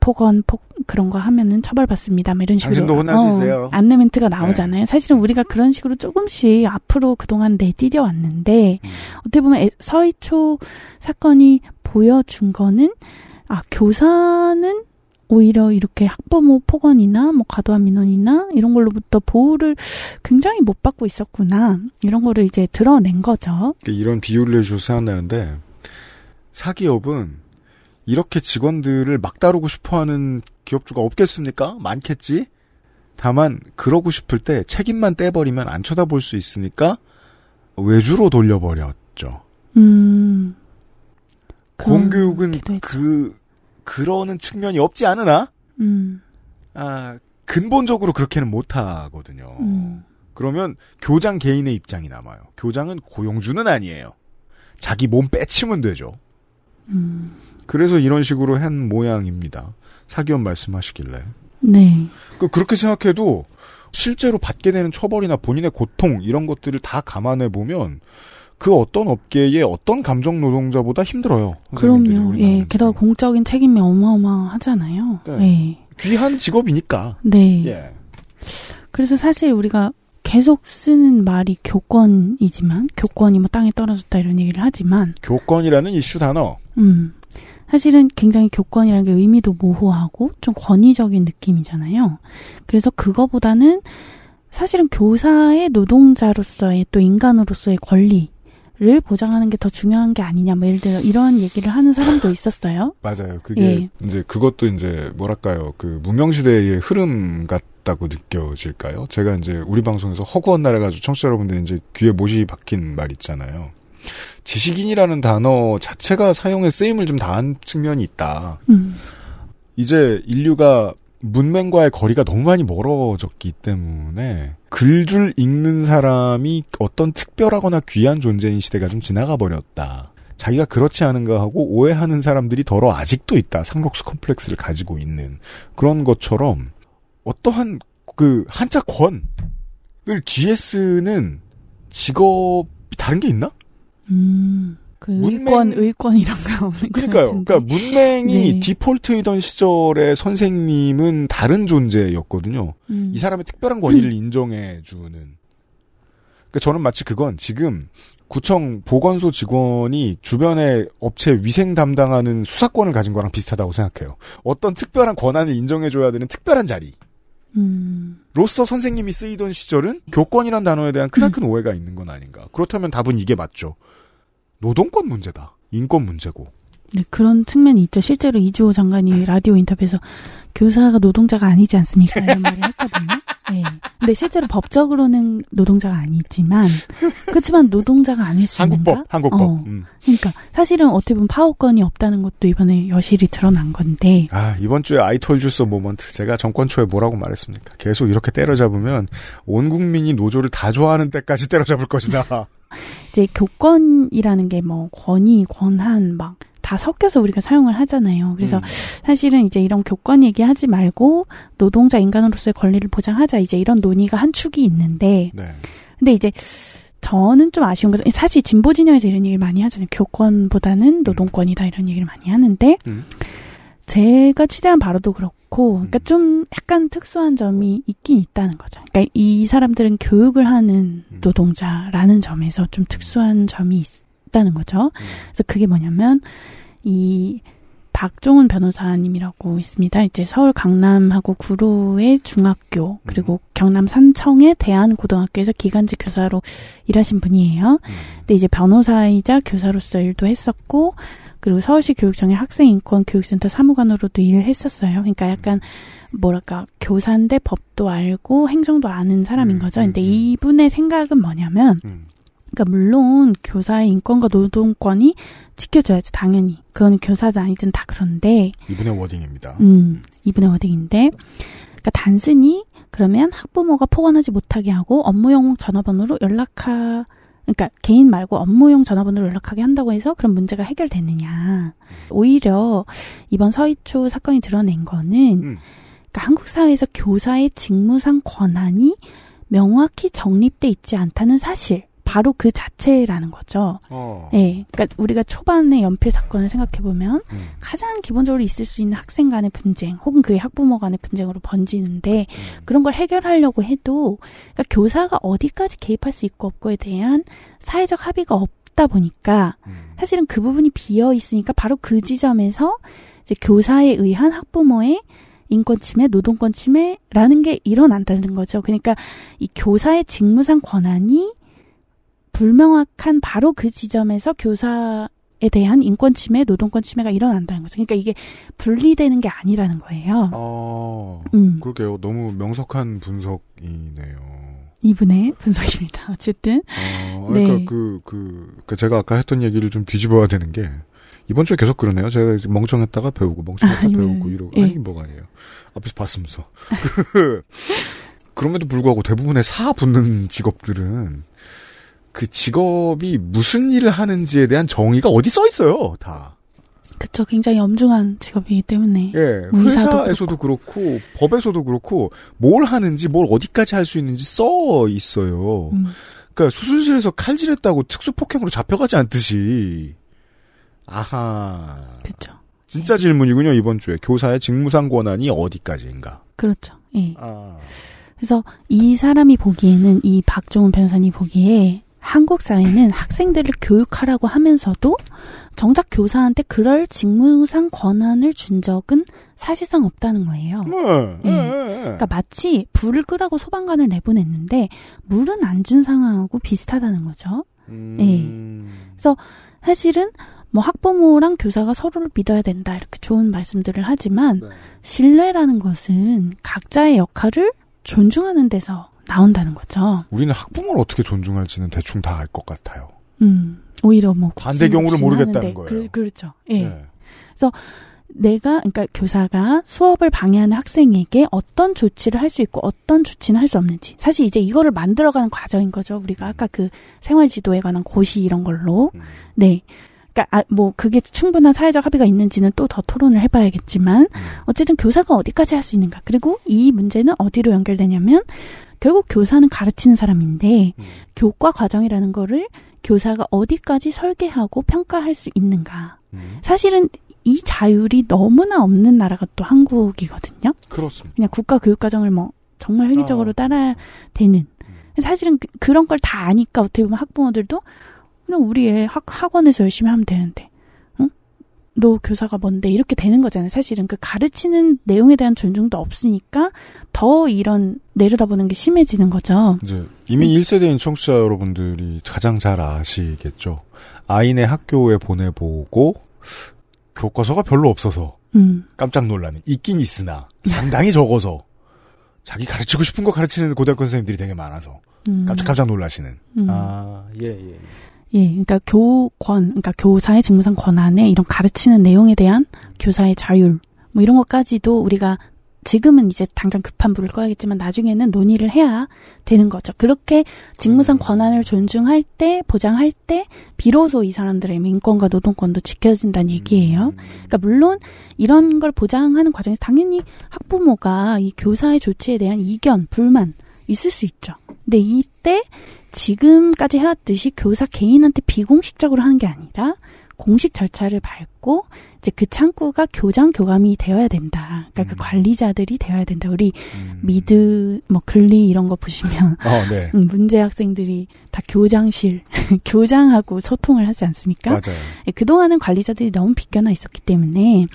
폭언, 폭 그런 거 하면은 처벌받습니다. 뭐 이런 식으로 당신도 혼날 수 있어요. 안내 멘트가 나오잖아요. 사실은 우리가 그런 식으로 조금씩 앞으로 그동안 내디뎌 왔는데 음. 어떻게 보면 애- 서희초 사건이 보여준 거는 아 교사는 오히려 이렇게 학부모 폭언이나 뭐 과도한 민원이나 이런 걸로부터 보호를 굉장히 못 받고 있었구나 이런 거를 이제 드러낸 거죠. 이런 비유를 해주셔서 생각나는데 사기업은 이렇게 직원들을 막 다루고 싶어하는 기업주가 없겠습니까? 많겠지. 다만 그러고 싶을 때 책임만 떼버리면 안 쳐다볼 수 있으니까 외주로 돌려버렸죠. 음. 공교육은. 그 그러는 측면이 없지 않으나 음. 아 근본적으로 그렇게는 못하거든요. 음. 그러면 교장 개인의 입장이 남아요. 교장은 고용주는 아니에요. 자기 몸 빼치면 되죠. 음. 그래서 이런 식으로 한 모양입니다. 사기업 말씀하시길래. 네. 그 그렇게 생각해도 실제로 받게 되는 처벌이나 본인의 고통 이런 것들을 다 감안해 보면 그 어떤 업계의 어떤 감정 노동자보다 힘들어요. 그럼요. 예. 게다가 공적인 책임이 어마어마하잖아요. 네. 예. 귀한 직업이니까. 네. 예. 그래서 사실 우리가 계속 쓰는 말이 교권이지만 교권이 뭐 땅에 떨어졌다 이런 얘기를 하지만 교권이라는 이슈 단어. 음. 사실은 굉장히 교권이라는 게 의미도 모호하고 좀 권위적인 느낌이잖아요. 그래서 그거보다는 사실은 교사의 노동자로서의 또 인간으로서의 권리 를 보장하는 게 더 중요한 게 아니냐. 뭐 예를 들어 이런 얘기를 하는 사람도 있었어요. 맞아요. 그게 예. 이제 그것도 이제 뭐랄까요. 그 무명 시대의 흐름 같다고 느껴질까요? 제가 이제 우리 방송에서 허구한 날 해가지고 청취자 여러분들 이제 귀에 못이 박힌 말 있잖아요. 지식인이라는 단어 자체가 사용에 쓰임을 좀 다한 측면이 있다. 음. 이제 인류가 문맹과의 거리가 너무 많이 멀어졌기 때문에 글줄 읽는 사람이 어떤 특별하거나 귀한 존재인 시대가 좀 지나가 버렸다. 자기가 그렇지 않은가 하고 오해하는 사람들이 더러 아직도 있다. 상록수 컴플렉스를 가지고 있는 그런 것처럼 어떠한 그 한자 권을 뒤에 쓰는 직업이 다른 게 있나? 음. 그 문맹- 의권, 의권 이런 거 없는 것 그러니까요. 그러니까 문맹이 네. 디폴트이던 시절의 선생님은 다른 존재였거든요. 음. 이 사람의 특별한 권위를 인정해 주는. 그러니까 저는 마치 그건 지금 구청 보건소 직원이 주변의 업체 위생 담당하는 수사권을 가진 거랑 비슷하다고 생각해요. 어떤 특별한 권한을 인정해 줘야 되는 특별한 자리. 음. 로서 선생님이 쓰이던 시절은 교권이란 단어에 대한 크나큰 오해가 있는 건 아닌가. 그렇다면 답은 이게 맞죠. 노동권 문제다. 인권 문제고. 네, 그런 측면이 있죠. 실제로 이주호 장관이 라디오 인터뷰에서 교사가 노동자가 아니지 않습니까? 이런 말을 했거든요. 네. 근데 실제로 법적으로는 노동자가 아니지만, 그렇지만 노동자가 아닐 수 있는가? 한국법, 한국법. 어. 음. 그러니까 사실은 어떻게 보면 파워권이 없다는 것도 이번에 여실히 드러난 건데, 아, 이번 주에 아이톨주스 모먼트. 제가 정권 초에 뭐라고 말했습니까? 계속 이렇게 때려잡으면 온 국민이 노조를 다 좋아하는 때까지 때려잡을 것이다. 이제 교권이라는 게 뭐 권위, 권한 막 다 섞여서 우리가 사용을 하잖아요. 그래서 음. 사실은 이제 이런 교권 얘기하지 말고 노동자 인간으로서의 권리를 보장하자 이제 이런 논의가 한 축이 있는데 네. 근데 이제 저는 좀 아쉬운 것은 사실 진보 진영에서 이런 얘기를 많이 하잖아요. 교권보다는 노동권이다 이런 얘기를 많이 하는데 음. 제가 취재한 바로도 그렇고 그러니까 좀 약간 특수한 점이 있긴 있다는 거죠. 그러니까 이 사람들은 교육을 하는 노동자라는 점에서 좀 특수한 점이 있다는 거죠. 그래서 그게 뭐냐면 이 박종훈 변호사님이라고 있습니다. 이제 서울 강남하고 구로의 중학교 그리고 경남 산청의 대한고등학교에서 기간제 교사로 일하신 분이에요. 근데 이제 변호사이자 교사로서 일도 했었고 그리고 서울시 교육청의 학생인권교육센터 사무관으로도 일을 했었어요. 그러니까 약간 뭐랄까 교사인데 법도 알고 행정도 아는 사람인 거죠. 근데 이분의 생각은 뭐냐면 그러니까 물론 교사의 인권과 노동권이 지켜져야지 당연히 그거는 교사도 아니든 다 그런데 이분의 워딩입니다. 음 이분의 워딩인데 그러니까 단순히 그러면 학부모가 포괄하지 못하게 하고 업무용 전화번호로 연락하 그러니까 개인 말고 업무용 전화번호로 연락하게 한다고 해서 그런 문제가 해결되느냐. 오히려 이번 서희초 사건이 드러낸 거는 그러니까 한국 사회에서 교사의 직무상 권한이 명확히 정립돼 있지 않다는 사실 바로 그 자체라는 거죠. 어. 예. 그러니까 우리가 초반에 연필 사건을 생각해 보면 가장 기본적으로 있을 수 있는 학생 간의 분쟁 혹은 그의 학부모 간의 분쟁으로 번지는데 그런 걸 해결하려고 해도 그러니까 교사가 어디까지 개입할 수 있고 없고에 대한 사회적 합의가 없다 보니까 사실은 그 부분이 비어 있으니까 바로 그 지점에서 이제 교사에 의한 학부모의 인권 침해, 노동권 침해라는 게 일어난다는 거죠. 그러니까 이 교사의 직무상 권한이 불명확한 바로 그 지점에서 교사에 대한 인권 침해, 노동권 침해가 일어난다는 거죠. 그러니까 이게 분리되는 게 아니라는 거예요. 어, 음. 그러게요. 너무 명석한 분석이네요. 이분의 분석입니다. 어쨌든 어, 네. 그러니까 그, 그, 그 제가 아까 했던 얘기를 좀 뒤집어야 되는 게 이번 주에 계속 그러네요. 제가 이제 멍청했다가 배우고 멍청했다가 아니면, 배우고 이러고 예. 아니 뭐가 아니에요. 앞에서 봤으면서 그 그럼에도 불구하고 대부분의 사 붙는 직업들은 그 직업이 무슨 일을 하는지에 대한 정의가 어디 써 있어요. 다. 그쵸 굉장히 엄중한 직업이기 때문에 예, 뭐 의사도 회사에서도 그렇고 법에서도 그렇고 뭘 하는지 뭘 어디까지 할 수 있는지 써 있어요. 음. 그러니까 수술실에서 칼질했다고 특수 폭행으로 잡혀가지 않듯이 아하. 그렇죠. 진짜 질문이군요 이번 주에 교사의 직무상 권한이 어디까지인가. 그렇죠. 예. 아. 그래서 이 사람이 보기에는 이 박종훈 변호사님 보기에 한국 사회는 학생들을 교육하라고 하면서도 정작 교사한테 그럴 직무상 권한을 준 적은 사실상 없다는 거예요. 네. 예. 그러니까 마치 불을 끄라고 소방관을 내보냈는데 물은 안 준 상황하고 비슷하다는 거죠. 음. 예. 그래서 사실은 뭐 학부모랑 교사가 서로를 믿어야 된다 이렇게 좋은 말씀들을 하지만 신뢰라는 것은 각자의 역할을 존중하는 데서 나온다는 거죠. 우리는 학부모를 어떻게 존중할지는 대충 다 알 것 같아요. 음, 오히려 뭐 반대 경우를 모르겠다는 하는데 거예요. 그, 그렇죠. 예. 네. 그래서 내가 그러니까 교사가 수업을 방해하는 학생에게 어떤 조치를 할 수 있고 어떤 조치는 할 수 없는지 사실 이제 이거를 만들어가는 과정인 거죠. 우리가 아까 그 생활지도에 관한 고시 이런 걸로 음. 네. 그러니까 아, 뭐 그게 충분한 사회적 합의가 있는지는 또 더 토론을 해봐야겠지만 어쨌든 교사가 어디까지 할 수 있는가 그리고 이 문제는 어디로 연결되냐면 결국 교사는 가르치는 사람인데 교과 과정이라는 거를 교사가 어디까지 설계하고 평가할 수 있는가 사실은 이 자율이 너무나 없는 나라가 또 한국이거든요. 그렇습니다. 그냥 국가 교육 과정을 뭐 정말 획일적으로 따라야 되는. 사실은 그, 런 걸 다 아니까 어떻게 보면 학부모들도 그냥 우리 애 학, 학원에서 열심히 하면 되는데, 응? 너 교사가 뭔데? 이렇게 되는 거잖아요. 사실은 그 가르치는 내용에 대한 존중도 없으니까 더 이런 내려다보는 게 심해지는 거죠. 이제 이미 1세대인 청취자 여러분들이 가장 잘 아시겠죠. 아이네 학교에 보내보고 교과서가 별로 없어서 음. 깜짝 놀라는 있긴 있으나 상당히 적어서 자기 가르치고 싶은 거 가르치는 고등학교 선생님들이 되게 많아서 음. 깜짝깜짝 놀라시는. 음. 아, 예, 예. 예, 그러니까 교권, 그러니까 교사의 직무상 권한에 이런 가르치는 내용에 대한 교사의 자율, 뭐 이런 것까지도 우리가 지금은 이제 당장 급한 불을 꺼야겠지만 나중에는 논의를 해야 되는 거죠. 그렇게 직무상 권한을 존중할 때, 보장할 때, 비로소 이 사람들의 인권과 노동권도 지켜진다는 얘기예요. 그러니까 물론 이런 걸 보장하는 과정에서 당연히 학부모가 이 교사의 조치에 대한 이견, 불만 있을 수 있죠. 근데 이때 지금까지 해왔듯이 교사 개인한테 비공식적으로 하는 게 아니라 공식 절차를 밟고 이제 그 창구가 교장 교감이 되어야 된다. 그러니까 그 관리자들이 되어야 된다. 우리 미드 뭐 글리 이런 거 보시면 어, 네. 음, 문제 학생들이 다 교장실 교장하고 소통을 하지 않습니까? 맞아요. 예, 그 동안은 관리자들이 너무 비껴나 있었기 때문에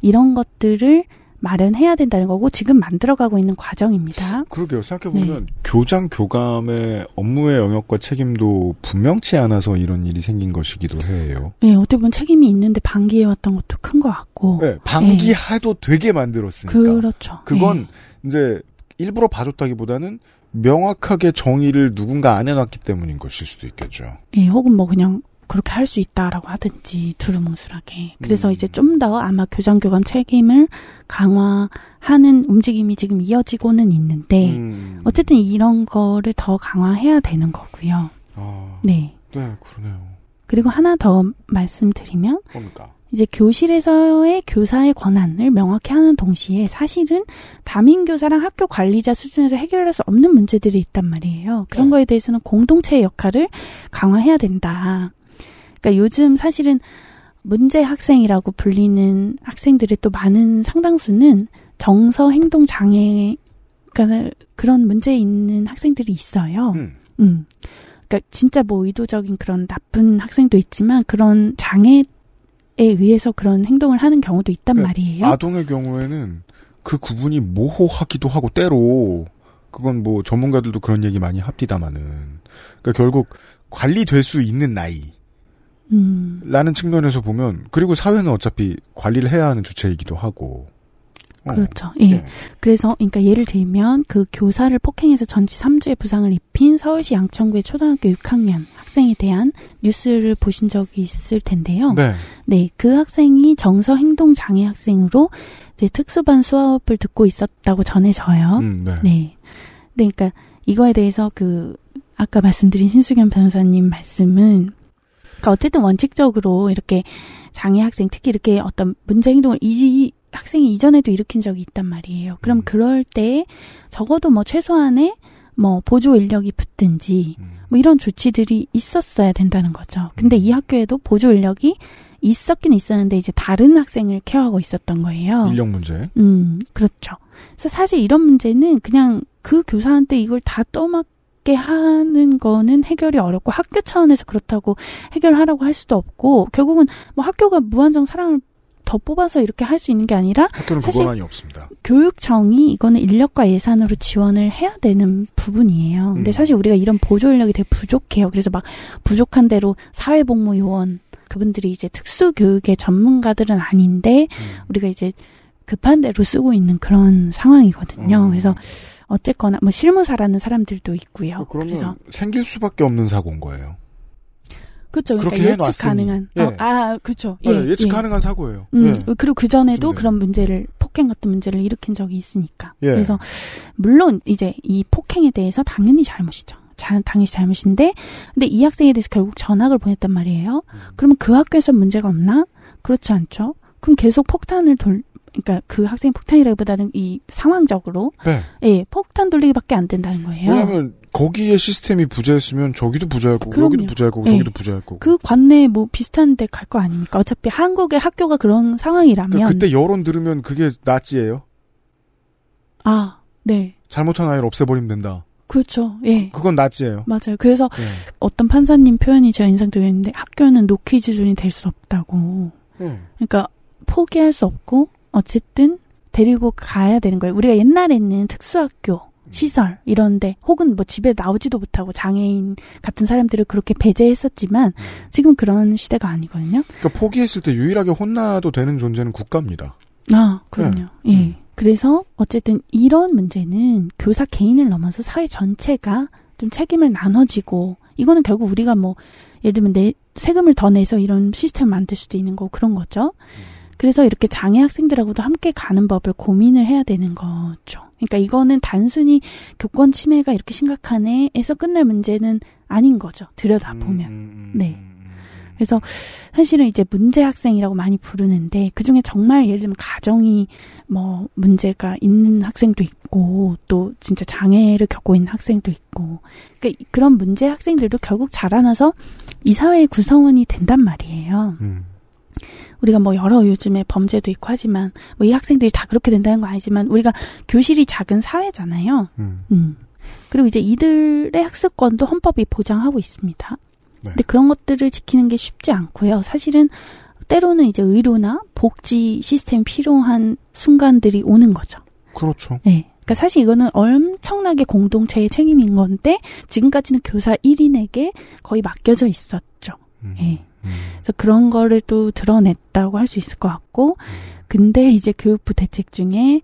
이런 것들을 마련해야 된다는 거고 지금 만들어가고 있는 과정입니다. 그러게요. 생각해보면 교장 교감의 업무의 영역과 책임도 분명치 않아서 이런 일이 생긴 것이기도 해요. 네, 어떻게 보면 책임이 있는데 방기해왔던 것도 큰 것 같고. 네, 방기해도 되게 만들었으니까. 그렇죠. 그건 이제 일부러 봐줬다기보다는 명확하게 정의를 누군가 안 해놨기 때문인 것일 수도 있겠죠. 예, 혹은 뭐 그냥 그렇게 할 수 있다라고 하든지 두루뭉술하게. 그래서 이제 좀 더 아마 교장 교감 책임을 강화하는 움직임이 지금 이어지고는 있는데 음. 어쨌든 이런 거를 더 강화해야 되는 거고요. 아, 네. 네, 그러네요. 그리고 하나 더 말씀드리면 뭡니까? 이제 교실에서의 교사의 권한을 명확히 하는 동시에 사실은 담임 교사랑 학교 관리자 수준에서 해결할 수 없는 문제들이 있단 말이에요. 그런 거에 대해서는 공동체의 역할을 강화해야 된다. 그러니까 요즘 사실은 문제 학생이라고 불리는 학생들의 또 많은 상당수는 정서 행동 장애 그러니까 그런 문제 있는 학생들이 있어요. 음. 그러니까 진짜 뭐 의도적인 그런 나쁜 학생도 있지만 그런 장애에 의해서 그런 행동을 하는 경우도 있단 말이에요. 아동의 경우에는 그 구분이 모호하기도 하고 때로 그건 뭐 전문가들도 그런 얘기 많이 합디다마는 그러니까 결국 관리될 수 있는 나이 음. 라는 측면에서 보면 그리고 사회는 어차피 관리를 해야 하는 주체이기도 하고 어. 그렇죠. 예. 그래서 그러니까 예를 들면 그 교사를 폭행해서 전치 3주의 부상을 입힌 서울시 양천구의 초등학교 6학년 학생에 대한 뉴스를 보신 적이 있을 텐데요. 네. 네, 그 학생이 정서 행동 장애 학생으로 이제 특수반 수업을 듣고 있었다고 전해져요. 음, 네. 네. 네, 그러니까 이거에 대해서 그 아까 말씀드린 신수경 변호사님 말씀은 그러니까 어쨌든 원칙적으로 이렇게 장애 학생 특히 이렇게 어떤 문제 행동을 이 학생이 이전에도 일으킨 적이 있단 말이에요. 그럼 그럴 때 적어도 뭐 최소한의 뭐 보조 인력이 붙든지 뭐 이런 조치들이 있었어야 된다는 거죠. 근데 이 학교에도 보조 인력이 있었긴 있었는데 이제 다른 학생을 케어하고 있었던 거예요. 인력 문제. 음, 그렇죠. 그래서 사실 이런 문제는 그냥 그 교사한테 이걸 다 떠맡 게 하는 거는 해결이 어렵고 학교 차원에서 그렇다고 해결하라고 할 수도 없고 결국은 뭐 학교가 무한정 사람을 더 뽑아서 이렇게 할 수 있는 게 아니라 사실. 교육청이 이거는 인력과 예산으로 지원을 해야 되는 부분이에요. 근데 음. 사실 우리가 이런 보조 인력이 되게 부족해요. 그래서 막 부족한 대로 사회복무 요원 그분들이 이제 특수 교육의 전문가들은 아닌데 음. 우리가 이제 급한 대로 쓰고 있는 그런 상황이거든요. 음. 그래서 어쨌거나 뭐 실무사라는 사람들도 있고요. 그러면 그래서 생길 수밖에 없는 사고인 거예요. 그렇죠. 그러니까 예측 해놨으니. 가능한. 예. 어, 아, 그렇죠. 네, 예측 가능한 사고예요. 음, 예. 그리고 그 전에도 그런 문제를 폭행 같은 문제를 일으킨 적이 있으니까. 예. 그래서 물론 이제 이 폭행에 대해서 당연히 잘못이죠. 자, 당연히 잘못인데 근데 이 학생에 대해서 결국 전학을 보냈단 말이에요. 그러면 그 학교에서 문제가 없나? 그렇지 않죠. 그럼 계속 폭탄을 돌 그러니까 그 학생 폭탄이라기보다는 이 상황적으로 네. 예 폭탄 돌리기밖에 안 된다는 거예요. 왜냐하면 거기에 시스템이 부재했으면 저기도 부재할 거고 그럼요. 여기도 부재할 거고 네. 저기도 부재할 거고. 그 관내 뭐 비슷한 데 갈 거 아닙니까? 어차피 한국의 학교가 그런 상황이라면 그러니까 그때 여론 들으면 그게 나치예요. 아, 네. 잘못한 아이를 없애버리면 된다. 그렇죠. 예. 그건 나치예요. 맞아요. 그래서 예. 어떤 판사님 표현이 제가 인상적이었는데 학교는 노키즈존이 될 수 없다고. 음. 그러니까 포기할 수 없고 어쨌든 데리고 가야 되는 거예요. 우리가 옛날에는 특수학교 시설 이런데 혹은 뭐 집에 나오지도 못하고 장애인 같은 사람들을 그렇게 배제했었지만 지금 그런 시대가 아니거든요. 그러니까 포기했을 때 유일하게 혼나도 되는 존재는 국가입니다. 아, 그럼요. 예. 그래서 어쨌든 이런 문제는 교사 개인을 넘어서 사회 전체가 좀 책임을 나눠지고 이거는 결국 우리가 뭐 예를 들면 내 세금을 더 내서 이런 시스템을 만들 수도 있는 거고 그런 거죠. 그래서 이렇게 장애 학생들하고도 함께 가는 법을 고민을 해야 되는 거죠. 그러니까 이거는 단순히 교권 침해가 이렇게 심각하네에서 끝날 문제는 아닌 거죠. 들여다 보면. 네. 그래서 사실은 이제 문제 학생이라고 많이 부르는데 그 중에 정말 예를 들면 가정이 뭐 문제가 있는 학생도 있고 또 진짜 장애를 겪고 있는 학생도 있고 그러니까 그런 문제 학생들도 결국 자라나서 이 사회의 구성원이 된단 말이에요. 음. 우리가 뭐 여러 요즘에 범죄도 있고 하지만 뭐 이 학생들이 다 그렇게 된다는 거 아니지만 우리가 교실이 작은 사회잖아요. 음. 음. 그리고 이제 이들의 학습권도 헌법이 보장하고 있습니다. 네. 근데 그런 것들을 지키는 게 쉽지 않고요. 사실은 때로는 이제 의료나 복지 시스템이 필요한 순간들이 오는 거죠. 그렇죠. 네. 그러니까 사실 이거는 엄청나게 공동체의 책임인 건데 지금까지는 교사 1인에게 거의 맡겨져 있었죠. 음. 예. 그래서 그런 거를 또 드러냈다고 할 수 있을 것 같고 근데 이제 교육부 대책 중에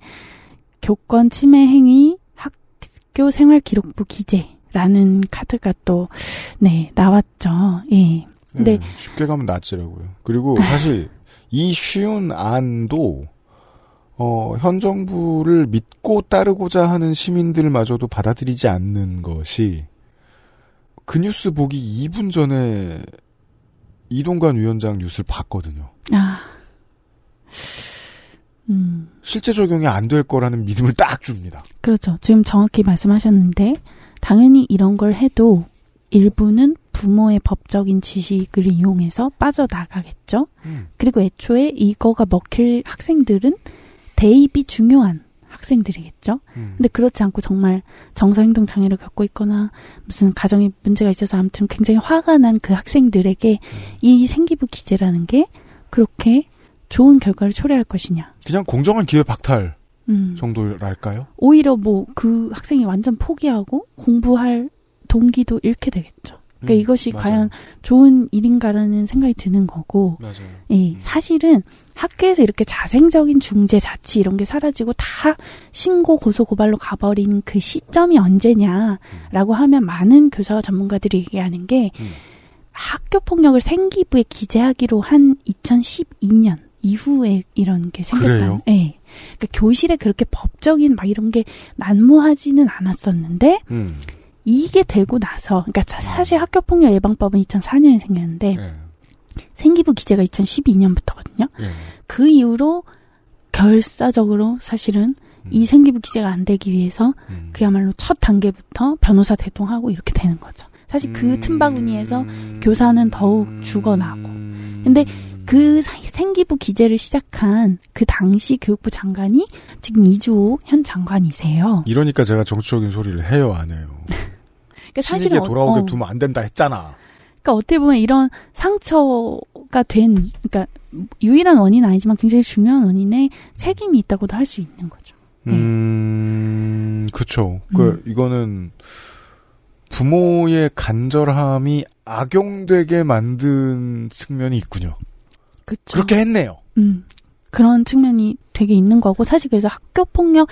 교권 침해 행위 학교 생활 기록부 기재라는 카드가 또 네, 나왔죠. 예. 근데 네, 쉽게 가면 나치라고요. 그리고 사실 이 쉬운 안도 어, 현 정부를 믿고 따르고자 하는 시민들마저도 받아들이지 않는 것이 그 뉴스 보기 2분 전에 이동관 위원장 뉴스를 봤거든요. 아. 음. 실제 적용이 안 될 거라는 믿음을 딱 줍니다. 그렇죠. 지금 정확히 말씀하셨는데 당연히 이런 걸 해도 일부는 부모의 법적인 지식을 이용해서 빠져나가겠죠. 음. 그리고 애초에 이거가 먹힐 학생들은 대입이 중요한 학생들이겠죠. 음. 근데 그렇지 않고 정말 정서행동 장애를 겪고 있거나 무슨 가정에 문제가 있어서 아무튼 굉장히 화가 난 그 학생들에게 이 생기부 기재라는 게 그렇게 좋은 결과를 초래할 것이냐. 그냥 공정한 기회 박탈 음. 정도랄까요? 오히려 뭐 그 학생이 완전 포기하고 공부할 동기도 잃게 되겠죠. 그러니까 음, 이것이 맞아요. 과연 좋은 일인가라는 생각이 드는 거고. 맞아요. 예, 사실은 학교에서 이렇게 자생적인 중재 자치 이런 게 사라지고 다 신고 고소 고발로 가버린 그 시점이 언제냐라고 하면 많은 교사와 전문가들이 얘기하는 게 음. 학교 폭력을 생기부에 기재하기로 한 2012년 이후에 이런 게 생겼다. 예. 그러니까 교실에 그렇게 법적인 막 이런 게 난무하지는 않았었는데 음. 이게 되고 나서 그러니까 사- 사실 학교 폭력 예방법은 2004년에 생겼는데 예. 생기부 기재가 2012년부터거든요. 예. 그 이후로 결사적으로 사실은 이 생기부 기재가 안 되기 위해서 음. 그야말로 첫 단계부터 변호사 대동하고 이렇게 되는 거죠. 사실 그 틈바구니에서 교사는 더욱 죽어나고. 근데 그 사- 생기부 기재를 시작한 그 당시 교육부 장관이 지금 이주호 현 장관이세요. 이러니까 제가 정치적인 소리를 해요, 안 해요. 그러니까 사실은 어- 돌아오게 어. 두면 안 된다 했잖아. 그러니까 어떻게 보면 이런 상처가 된, 그러니까 유일한 원인은 아니지만 굉장히 중요한 원인에 책임이 있다고도 할 수 있는 거죠. 음, 그쵸. 그, 음. 이거는 부모의 간절함이 악용되게 만든 측면이 있군요. 그쵸. 그렇게 했네요. 음, 그런 측면이 되게 있는 거고 사실 그래서 학교 폭력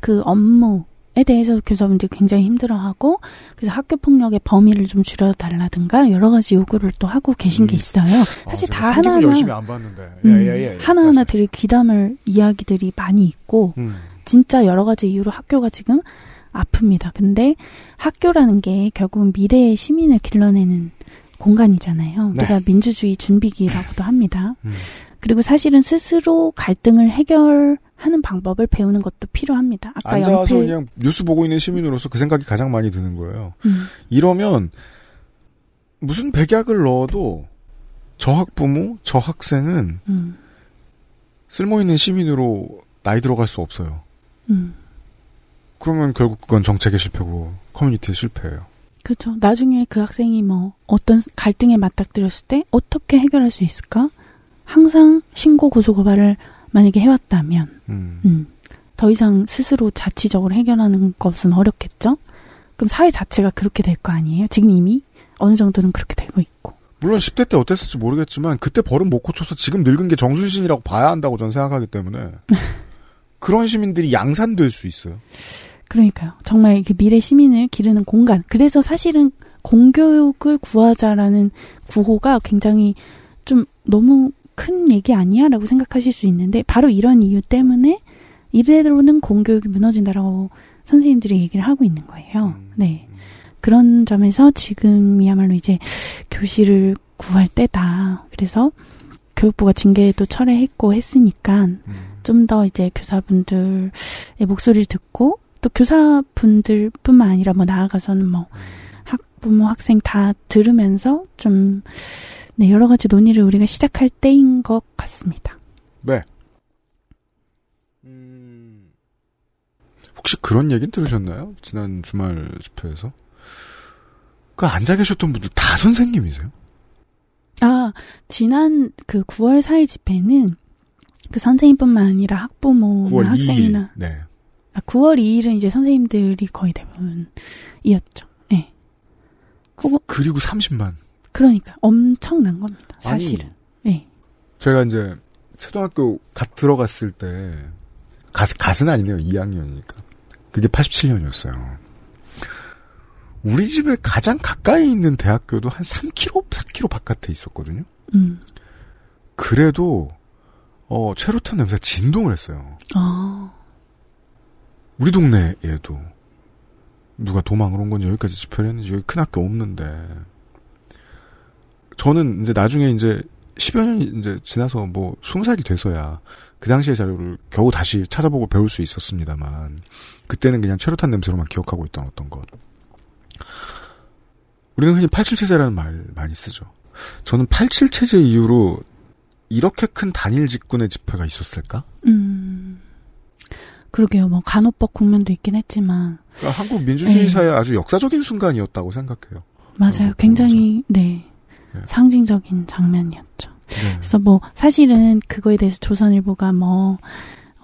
그 업무에 대해서 교사분들이 굉장히 힘들어하고 그래서 학교 폭력의 범위를 좀 줄여달라든가 여러 가지 요구를 또 하고 계신 게 있어요. 사실 제가 다 하나하나 열심히 안 봤는데. 예, 음, 예, 예, 예. 하나하나 되게 귀담을 이야기들이 많이 있고 음. 진짜 여러 가지 이유로 학교가 지금 아픕니다. 근데 학교라는 게 결국은 미래의 시민을 길러내는 공간이잖아요. 네. 우리가 민주주의 준비기라고도 합니다. 음. 그리고 사실은 스스로 갈등을 해결 하는 방법을 배우는 것도 필요합니다. 아까 앉아서 연필 그냥 뉴스 보고 있는 시민으로서 그 생각이 가장 많이 드는 거예요. 음. 이러면 무슨 백약을 넣어도 저 학부모, 저 학생은 음. 쓸모 있는 시민으로 나이 들어갈 수 없어요. 음. 그러면 결국 그건 정책의 실패고 커뮤니티의 실패예요. 그렇죠. 나중에 그 학생이 뭐 어떤 갈등에 맞닥뜨렸을 때 어떻게 해결할 수 있을까? 항상 신고 고소 고발을 만약에 해왔다면, 음. 음, 더 이상 스스로 자치적으로 해결하는 것은 어렵겠죠. 그럼 사회 자체가 그렇게 될 거 아니에요? 지금 이미 어느 정도는 그렇게 되고 있고. 물론 10대 때 어땠을지 모르겠지만 그때 버릇 못 고쳐서 지금 늙은 게 정순신이라고 봐야 한다고 저는 생각하기 때문에 그런 시민들이 양산될 수 있어요. 그러니까요. 정말 이게 미래 시민을 기르는 공간. 그래서 사실은 공교육을 구하자라는 구호가 굉장히 좀 너무 큰 얘기 아니야 라고 생각하실 수 있는데 바로 이런 이유 때문에 이대로는 공교육이 무너진다라고 선생님들이 얘기를 하고 있는 거예요. 네. 그런 점에서 지금이야말로 이제 교실을 구할 때다. 그래서 교육부가 징계도 철회했고 했으니까 좀 더 이제 교사분들의 목소리를 듣고 또 교사분들 뿐만 아니라 뭐 나아가서는 뭐 학부모 학생 다 들으면서 좀 네, 여러 가지 논의를 우리가 시작할 때인 것 같습니다. 네. 혹시 그런 얘기는 들으셨나요? 지난 주말 집회에서? 그 앉아 계셨던 분들 다 선생님이세요? 아, 지난 그 9월 4일 집회는 그 선생님뿐만 아니라 학부모나 9월 2일. 학생이나 네. 아, 9월 2일은 이제 선생님들이 거의 대부분이었죠. 예. 그거 그리고 30만. 그러니까 엄청난 겁니다. 아니, 사실은. 예. 제가 이제 초등학교 갓 들어갔을 때 갓, 갓은 아니네요. 2학년이니까. 그게 87년이었어요. 우리 집에 가장 가까이 있는 대학교도 한 3km, 4km 바깥에 있었거든요. 음. 그래도 어, 체류탄 냄새가 진동을 했어요. 아. 우리 동네에도 누가 도망을 온 건지 여기까지 집회를 했는지 여기 큰 학교 없는데 저는 이제 나중에 이제 10여 년이 이제 지나서 뭐 20살이 돼서야 그 당시의 자료를 겨우 다시 찾아보고 배울 수 있었습니다만 그때는 그냥 체류탄 냄새로만 기억하고 있던 어떤 것. 우리는 흔히 87체제라는 말 많이 쓰죠. 저는 87체제 이후로 이렇게 큰 단일 직군의 집회가 있었을까? 음. 그러게요. 뭐 간호법 국면도 있긴 했지만 그러니까 한국 민주주의 네. 아주 역사적인 순간이었다고 생각해요. 맞아요. 굉장히 네. 상징적인 장면이었죠. 네. 그래서 뭐 사실은 그거에 대해서 조선일보가 뭐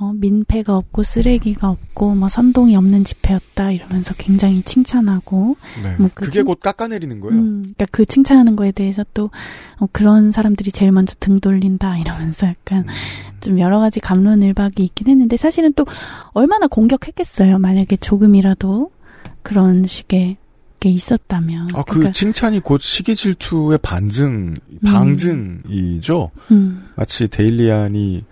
어, 민폐가 없고 쓰레기가 없고 뭐 선동이 없는 집회였다 이러면서 굉장히 칭찬하고 네. 뭐 그 그게 칭- 곧 깎아내리는 거예요. 음, 그러니까 그 칭찬하는 거에 대해서 또 어, 그런 사람들이 제일 먼저 등 돌린다 이러면서 약간 음. 좀 여러 가지 감론을박이 있긴 했는데 사실은 또 얼마나 공격했겠어요. 만약에 조금이라도 그런 식의 게 있었다면. 아, 그 그러니까, 칭찬이 곧 시기 질투의 반증, 방증이죠. 음. 마치 데일리안이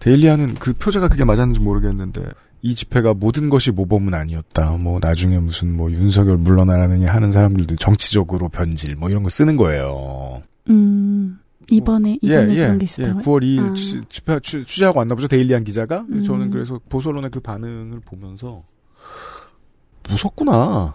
데일리안은 그 표제가 그게 맞았는지 모르겠는데 이 집회가 모든 것이 모범은 아니었다. 뭐 나중에 무슨 뭐 윤석열 물러나라느니 하는 사람들도 정치적으로 변질 뭐 이런 거 쓰는 거예요. 음, 이번에 이번에 그런 게 있었다고요? 9월 2일 아. 취- 집회 취- 취재하고 왔나 보죠. 데일리안 기자가. 음. 저는 그래서 보수론의 그 반응을 보면서 무섭구나.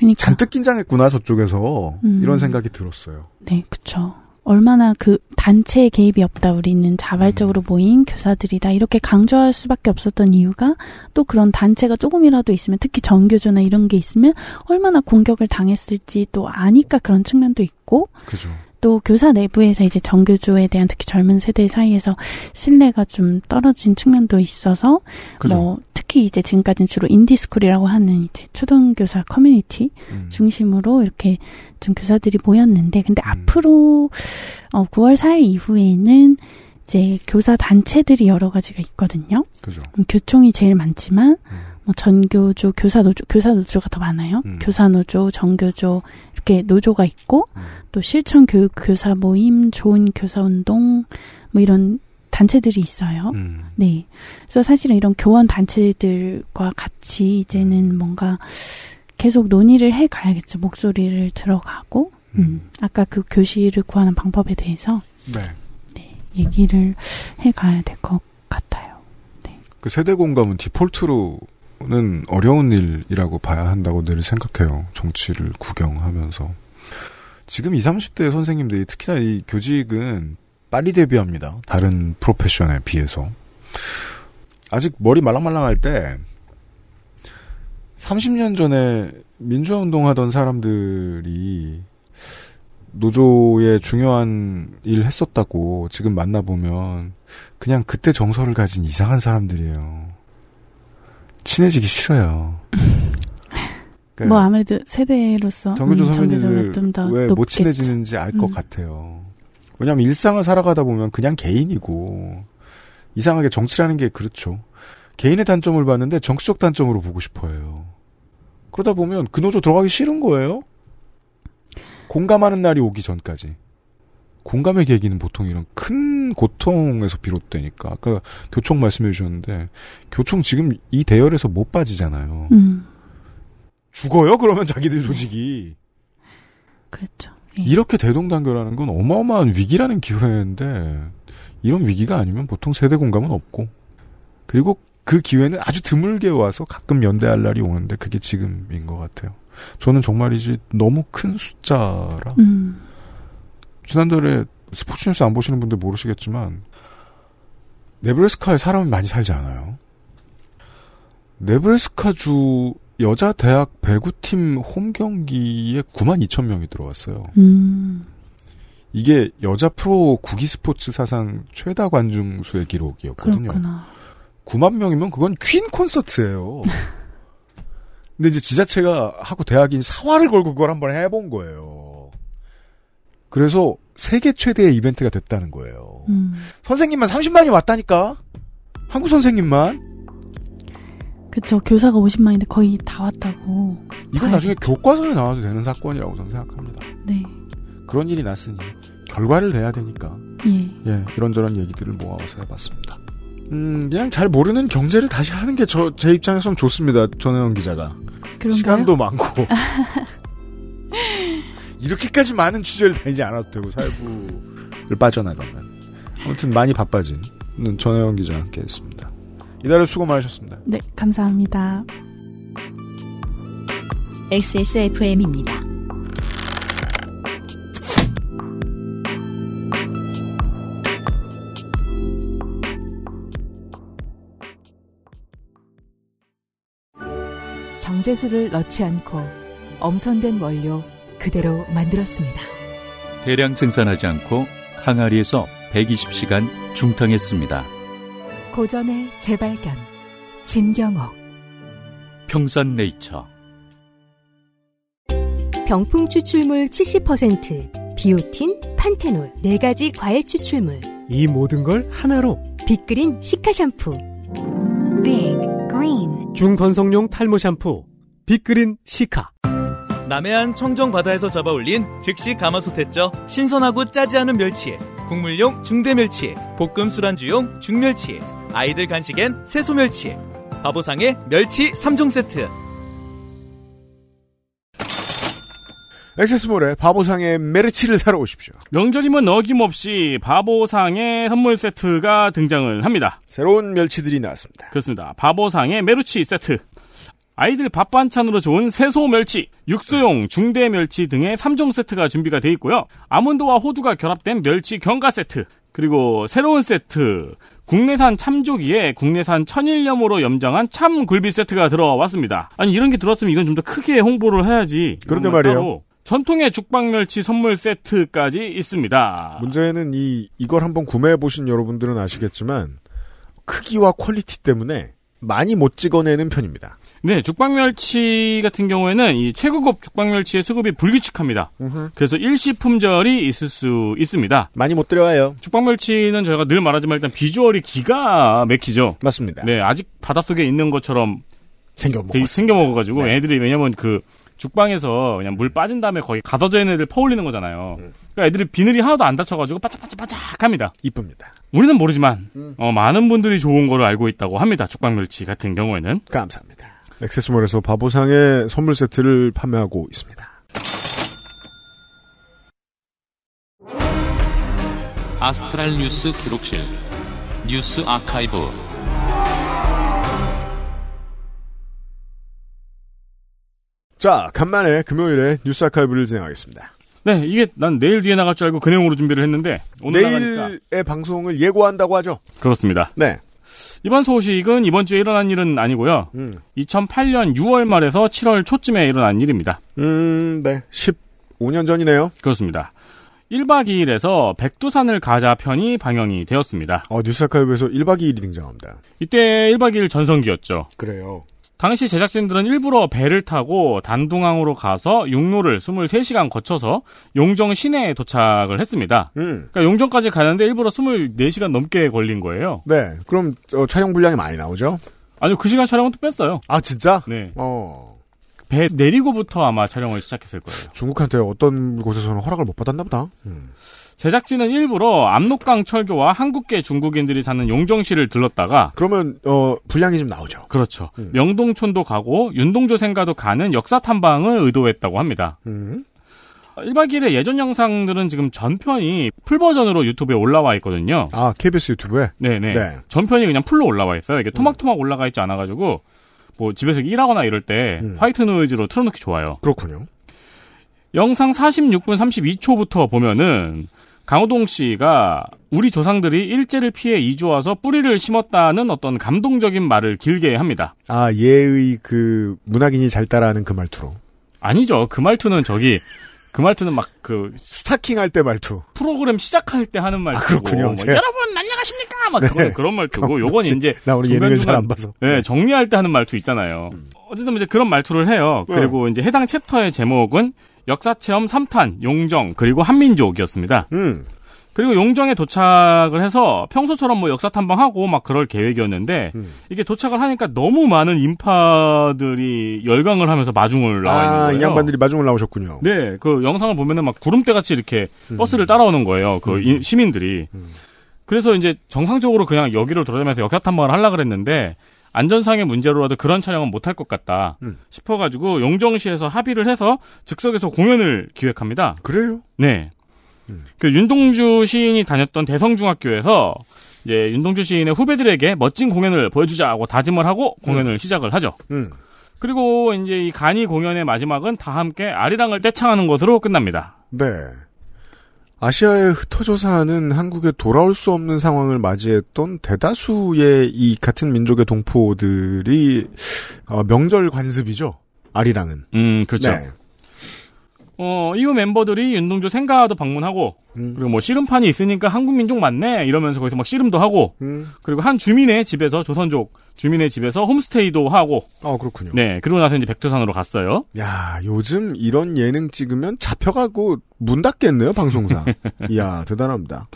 그러니까 잔뜩 긴장했구나 저쪽에서 음. 이런 생각이 들었어요. 네, 그쵸. 얼마나 그 단체의 개입이 없다. 우리는 자발적으로 모인 교사들이다. 이렇게 강조할 수밖에 없었던 이유가 또 그런 단체가 조금이라도 있으면 특히 전교조나 이런 게 있으면 얼마나 공격을 당했을지 또 아니까 그런 측면도 있고 그죠. 또 교사 내부에서 이제 전교조에 대한 특히 젊은 세대 사이에서 신뢰가 좀 떨어진 측면도 있어서 그죠. 뭐 특히 이제 지금까지는 주로 인디스쿨이라고 하는 이제 초등교사 커뮤니티 음. 중심으로 이렇게 좀 교사들이 모였는데 근데 음. 앞으로 어 9월 4일 이후에는 이제 교사 단체들이 여러 가지가 있거든요. 그죠. 음, 교총이 제일 많지만 뭐 전교조, 교사 노조, 교사 노조가 더 많아요. 음. 교사 노조, 정교조 이렇게 노조가 있고 음. 또 실천 교육 교사 모임, 좋은 교사 운동 뭐 이런 단체들이 있어요. 음. 네. 그래서 사실은 이런 교원 단체들과 같이 이제는 뭔가 계속 논의를 해 가야겠죠. 목소리를 들어가고, 음. 아까 그 교실을 구하는 방법에 대해서 네. 얘기를 해 가야 될 것 같아요. 그 세대 공감은 디폴트로는 어려운 일이라고 봐야 한다고 늘 생각해요. 정치를 구경하면서. 지금 20, 30대 선생님들이 특히나 이 교직은 빨리 데뷔합니다. 다른 프로페션에 비해서. 아직 머리 말랑말랑할 때 30년 전에 민주화 운동하던 사람들이 노조에 중요한 일 했었다고 지금 만나보면 그냥 그때 정서를 가진 이상한 사람들이에요. 친해지기 싫어요. 그러니까 뭐 아무래도 세대로서 정규조 음, 선배님들 정규조가 좀더 왜못 높겠죠. 친해지는지 알것 음. 같아요. 왜냐하면 일상을 살아가다 보면 그냥 개인이고 이상하게 정치라는 게 그렇죠. 개인의 단점을 봤는데 정치적 단점으로 보고 싶어해요. 그러다 보면 그 노조 들어가기 싫은 거예요. 공감하는 날이 오기 전까지. 공감의 계기는 보통 이런 큰 고통에서 비롯되니까 아까 교총 말씀해 주셨는데 교총 지금 이 대열에서 못 빠지잖아요. 음. 죽어요? 그러면 자기들 조직이. 그렇죠. 이렇게 대동단결하는 건 어마어마한 위기라는 기회인데 이런 위기가 아니면 보통 세대 공감은 없고 그리고 그 기회는 아주 드물게 와서 가끔 연대할 날이 오는데 그게 지금인 것 같아요. 저는 정말이지 너무 큰 숫자라 음. 지난달에 스포츠 뉴스 안 보시는 분들 모르시겠지만 네브래스카에 사람이 많이 살지 않아요. 네브래스카 주 여자 대학 배구팀 홈 경기에 9만 2천 명이 들어왔어요. 음. 이게 여자 프로 구기 스포츠 사상 최다 관중 수의 기록이었거든요. 그렇구나. 9만 명이면 그건 퀸 콘서트예요. 근데 이제 지자체가 하고 대학인 사활을 걸고 그걸 한번 해본 거예요. 그래서 세계 최대의 이벤트가 됐다는 거예요. 음. 선생님만 30만이 왔다니까? 한국 선생님만? 그쵸. 교사가 50만인데 거의 다 왔다고. 이건 나중에 교과서에 나와도 되는 사건이라고 저는 생각합니다. 네. 그런 일이 났으니 결과를 내야 되니까 예. 예 이런저런 얘기들을 모아서 해봤습니다. 음 그냥 잘 모르는 경제를 다시 하는 게 저 제 입장에서는 좋습니다. 전혜원 기자가 그런가요? 시간도 많고 이렇게까지 많은 취재를 다니지 않아도 되고 사회부를 빠져나가면 아무튼 많이 바빠진 전혜원 기자와 함께했습니다. 이달에 수고 많으셨습니다. 네, 감사합니다. XSFM입니다. 정제수를 넣지 않고 엄선된 원료 그대로 만들었습니다. 대량 생산하지 않고 항아리에서 120시간 중탕했습니다. 고전의 재발견 진경옥 평산네이처 병풍 추출물 70%, 비오틴, 판테놀 네 가지 과일 추출물. 이 모든 걸 하나로 빅그린 시카 샴푸. Big Green 중건성용 탈모 샴푸 빅그린 시카 남해안 청정 바다에서 잡아 올린 즉시 가마솥했죠. 신선하고 짜지 않은 멸치에 국물용 중대 멸치에 볶음 술안주용 중멸치에 아이들 간식엔 새소 멸치에 바보상의 멸치 3종 세트. 액세스몰에 바보상의 메르치를 사러 오십시오. 명절이면 어김없이 바보상의 선물 세트가 등장을 합니다. 새로운 멸치들이 나왔습니다. 그렇습니다. 바보상의 메루치 세트. 아이들 밥 반찬으로 좋은 새소 멸치, 육수용 중대 멸치 등의 3종 세트가 준비가 돼 있고요. 아몬드와 호두가 결합된 멸치 경과 세트, 그리고 새로운 세트, 국내산 참조기에 국내산 천일염으로 염장한 참 굴비 세트가 들어왔습니다. 아니 이런 게 들어왔으면 이건 좀 더 크게 홍보를 해야지. 걸 말이에요. 전통의 죽방멸치 선물 세트까지 있습니다. 문제는 이 이걸 한번 구매해 보신 여러분들은 아시겠지만 크기와 quality 때문에 많이 못 찍어내는 편입니다. 네, 죽방멸치 같은 경우에는 이 최고급 죽방멸치의 수급이 불규칙합니다. 그래서 일시 품절이 있을 수 있습니다. 많이 못 들어와요. 죽방멸치는 저희가 늘 말하지만 일단 비주얼이 기가 막히죠. 맞습니다. 네, 아직 바닷속에 있는 것처럼 생겨 되게 생겨 먹어가지고 애들이 왜냐면 그 죽방에서 그냥 물 빠진 다음에 거기 가둬져 있는 애들 퍼올리는 거잖아요. 그러니까 애들이 비늘이 하나도 안 다쳐가지고 바짝바짝바짝합니다. 이쁩니다. 우리는 모르지만 어, 많은 분들이 좋은 거로 알고 있다고 합니다. 죽방멸치 같은 경우에는. 감사합니다. 액세스몰에서 바보상의 선물 세트를 판매하고 있습니다. 아스트랄 뉴스 기록실 뉴스 아카이브 자, 간만에 금요일에 뉴스 아카이브를 진행하겠습니다. 네, 이게 난 내일 뒤에 나갈 줄 알고 그 내용으로 준비를 했는데 오늘 나가니까 내일의 방송을 예고한다고 하죠. 그렇습니다. 네. 이번 소식은 이번 주에 일어난 일은 아니고요. 2008년 6월 말에서 7월 초쯤에 일어난 일입니다. 음, 네. 15년 전이네요. 그렇습니다. 1박 2일에서 백두산을 가자 편이 방영이 되었습니다. 어, 뉴스 아카이브에서 1박 2일이 등장합니다. 이때 1박 2일 전성기였죠. 그래요. 당시 제작진들은 일부러 배를 타고 단둥항으로 가서 육로를 23시간 거쳐서 용정 시내에 도착을 했습니다. 음. 그러니까 용정까지 가는데 일부러 24시간 넘게 걸린 거예요. 네. 그럼 어, 촬영 분량이 많이 나오죠? 아니요, 그 시간 촬영은 또 뺐어요. 아, 진짜? 네. 어. 배 내리고부터 아마 촬영을 시작했을 거예요. 중국한테 어떤 곳에서는 허락을 못 받았나 보다. 음. 제작진은 일부러 압록강 철교와 한국계 중국인들이 사는 용정시를 들렀다가 그러면 어 분량이 좀 나오죠. 그렇죠. 명동촌도 가고 윤동조 생가도 가는 역사 탐방을 의도했다고 합니다. 음. 1박 2일의 예전 영상들은 지금 전편이 full 버전으로 유튜브에 올라와 있거든요. 아, KBS 유튜브에? 네네. 네. 전편이 그냥 full로 올라와 있어요. 이게 토막토막 올라가 있지 않아가지고 뭐 집에서 일하거나 이럴 때 화이트 노이즈로 틀어놓기 좋아요. 그렇군요. 영상 46분 32초부터 보면은 강호동 씨가 우리 조상들이 일제를 피해 이주 와서 뿌리를 심었다는 어떤 감동적인 말을 길게 합니다. 아, 얘의 그 문학인이 잘 따라하는 그 말투로. 아니죠. 그 말투는 저기 그 말투는 막 그 스타킹 할 때 말투. 프로그램 시작할 때 하는 말투고 그렇군요. 뭐, 제가- 여러분 안녕하십니까? 막 네. 그건 그런 말투고 요건 이제 나 오늘 예능을 잘 안 봐서. 네, 정리할 때 하는 말투 있잖아요. 어쨌든 이제 그런 말투를 해요. 네. 그리고 이제 해당 챕터의 제목은 역사체험 3탄 용정 그리고 한민족이었습니다. 음. 그리고 용정에 도착을 해서 평소처럼 뭐 역사 탐방하고 막 그럴 계획이었는데 음. 이게 도착을 하니까 너무 많은 인파들이 열광을 하면서 마중을 나와 있는 아, 거예요. 이 양반들이 마중을 나오셨군요. 네, 그 영상을 보면은 막 구름대 같이 이렇게 음. 버스를 따라오는 거예요. 그 인- 시민들이. 그래서 이제 정상적으로 그냥 여기를 돌아다니면서 역사 탐방을 하려 그랬는데 안전상의 문제로라도 그런 촬영은 못할 것 같다 음. 싶어가지고 용정시에서 합의를 해서 즉석에서 공연을 기획합니다. 그래요? 네. 그 윤동주 시인이 다녔던 대성중학교에서 이제 윤동주 시인의 후배들에게 멋진 공연을 보여주자고 다짐을 하고 공연을 시작을 하죠. 음. 그리고 이제 이 간이 공연의 마지막은 다 함께 아리랑을 떼창하는 것으로 끝납니다. 네. 아시아에 흩어져 사는 한국에 돌아올 수 없는 상황을 맞이했던 대다수의 이 같은 민족의 동포들이 어, 명절 관습이죠. 아리랑은. 음, 그렇죠. 네. 어, 이후 멤버들이 윤동주 생가도 방문하고, 음. 그리고 뭐 씨름판이 있으니까 한국 민족 맞네? 이러면서 거기서 막 씨름도 하고, 음. 그리고 한 주민의 집에서, 조선족 주민의 집에서 홈스테이도 하고, 어, 그렇군요. 네, 그러고 나서 이제 백두산으로 갔어요. 야, 요즘 이런 예능 찍으면 잡혀가고 문 닫겠네요, 방송사. 이야, 대단합니다.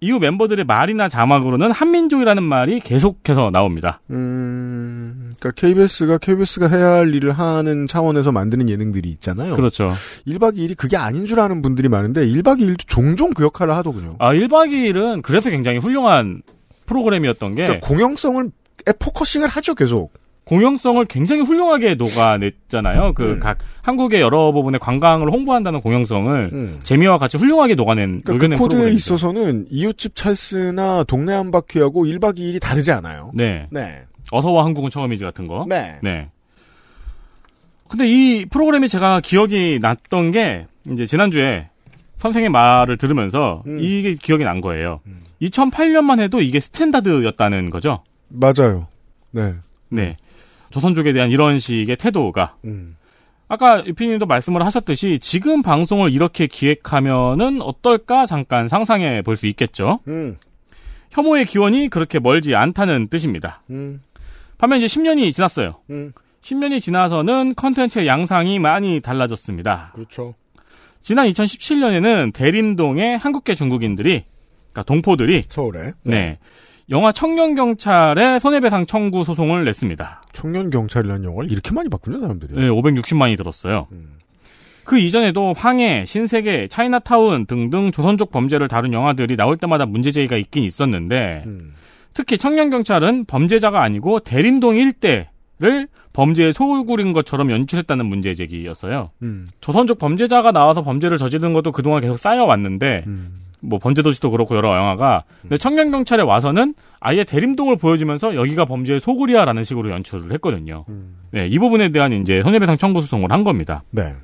이후 멤버들의 말이나 자막으로는 한민족이라는 말이 계속해서 나옵니다. 음, 그러니까 KBS가 KBS가 해야 할 일을 하는 차원에서 만드는 예능들이 있잖아요. 그렇죠. 1박 2일이 그게 아닌 줄 아는 분들이 많은데 1박 2일도 종종 그 역할을 하더군요. 아, 1박 2일은 그래서 굉장히 훌륭한 프로그램이었던 게, 그러니까 공영성을 에 focusing을 하죠, 계속. 공영성을 굉장히 훌륭하게 녹아냈잖아요. 그 음. 각 한국의 여러 부분의 관광을 홍보한다는 공영성을 재미와 같이 훌륭하게 녹아낸 그러니까 그 코드에 프로그램이죠. 있어서는 이웃집 찰스나 동네 한 바퀴하고 1박 2일이 다르지 않아요. 네. 네. 어서와 한국은 처음이지 같은 거. 네. 네. 근데 이 프로그램이 제가 기억이 났던 게 이제 지난주에 선생의 말을 들으면서 음. 이게 기억이 난 거예요. 2008년만 해도 이게 스탠다드였다는 거죠. 맞아요. 네. 네. 조선족에 대한 이런 식의 태도가 음. 아까 유피님도 말씀을 하셨듯이 지금 방송을 이렇게 기획하면은 어떨까 잠깐 상상해 볼 수 있겠죠. 음. 혐오의 기원이 그렇게 멀지 않다는 뜻입니다. 음. 반면 이제 10년이 지났어요. 음. 10년이 지나서는 컨텐츠의 양상이 많이 달라졌습니다. 그렇죠. 지난 2017년에는 대림동의 한국계 중국인들이, 그러니까 동포들이 서울에 네. 영화 청년경찰에 손해배상 청구 소송을 냈습니다. 청년 경찰이라는 영화를 이렇게 많이 봤군요, 사람들이. 네, 560만이 들었어요. 그 이전에도 황해, 신세계, 차이나타운 등등 조선족 범죄를 다룬 영화들이 나올 때마다 문제제기가 있긴 있었는데 특히 청년경찰은 범죄자가 아니고 대림동 일대를 범죄의 소굴인 것처럼 연출했다는 문제제기였어요. 음. 조선족 범죄자가 나와서 범죄를 저지른 것도 그동안 계속 쌓여왔는데 뭐 범죄도시도 그렇고 여러 영화가 근데 청년 경찰에 와서는 아예 대림동을 보여주면서 여기가 범죄의 소굴이야라는 식으로 연출을 했거든요. 네, 이 부분에 대한 이제 손해배상 청구 소송을 한 겁니다. 네.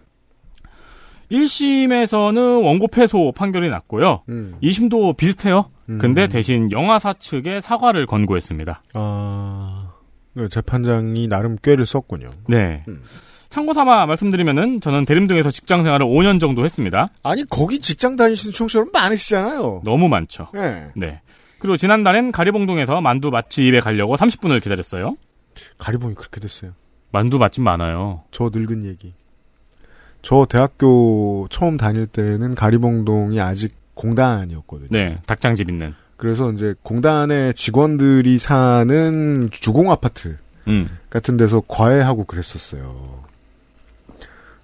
1심에서는 원고 패소 판결이 났고요. 음. 2심도 비슷해요. 근데 대신 영화사 측에 사과를 권고했습니다. 아, 네, 재판장이 나름 꾀를 썼군요. 네. 참고 삼아 말씀드리면은 저는 대림동에서 직장 생활을 5년 정도 했습니다. 아니, 거기 직장 다니시는 청취자 여러분 많으시잖아요. 너무 많죠. 네. 네. 그리고 지난달엔 가리봉동에서 만두 맛집에 가려고 30분을 기다렸어요. 가리봉이 그렇게 됐어요. 만두 맛집 많아요. 저 늙은 얘기. 저 대학교 처음 다닐 때는 가리봉동이 아직 공단이었거든요. 네. 닭장집 있는. 그래서 이제 공단의 직원들이 사는 주공 아파트 음. 같은 데서 과외하고 그랬었어요.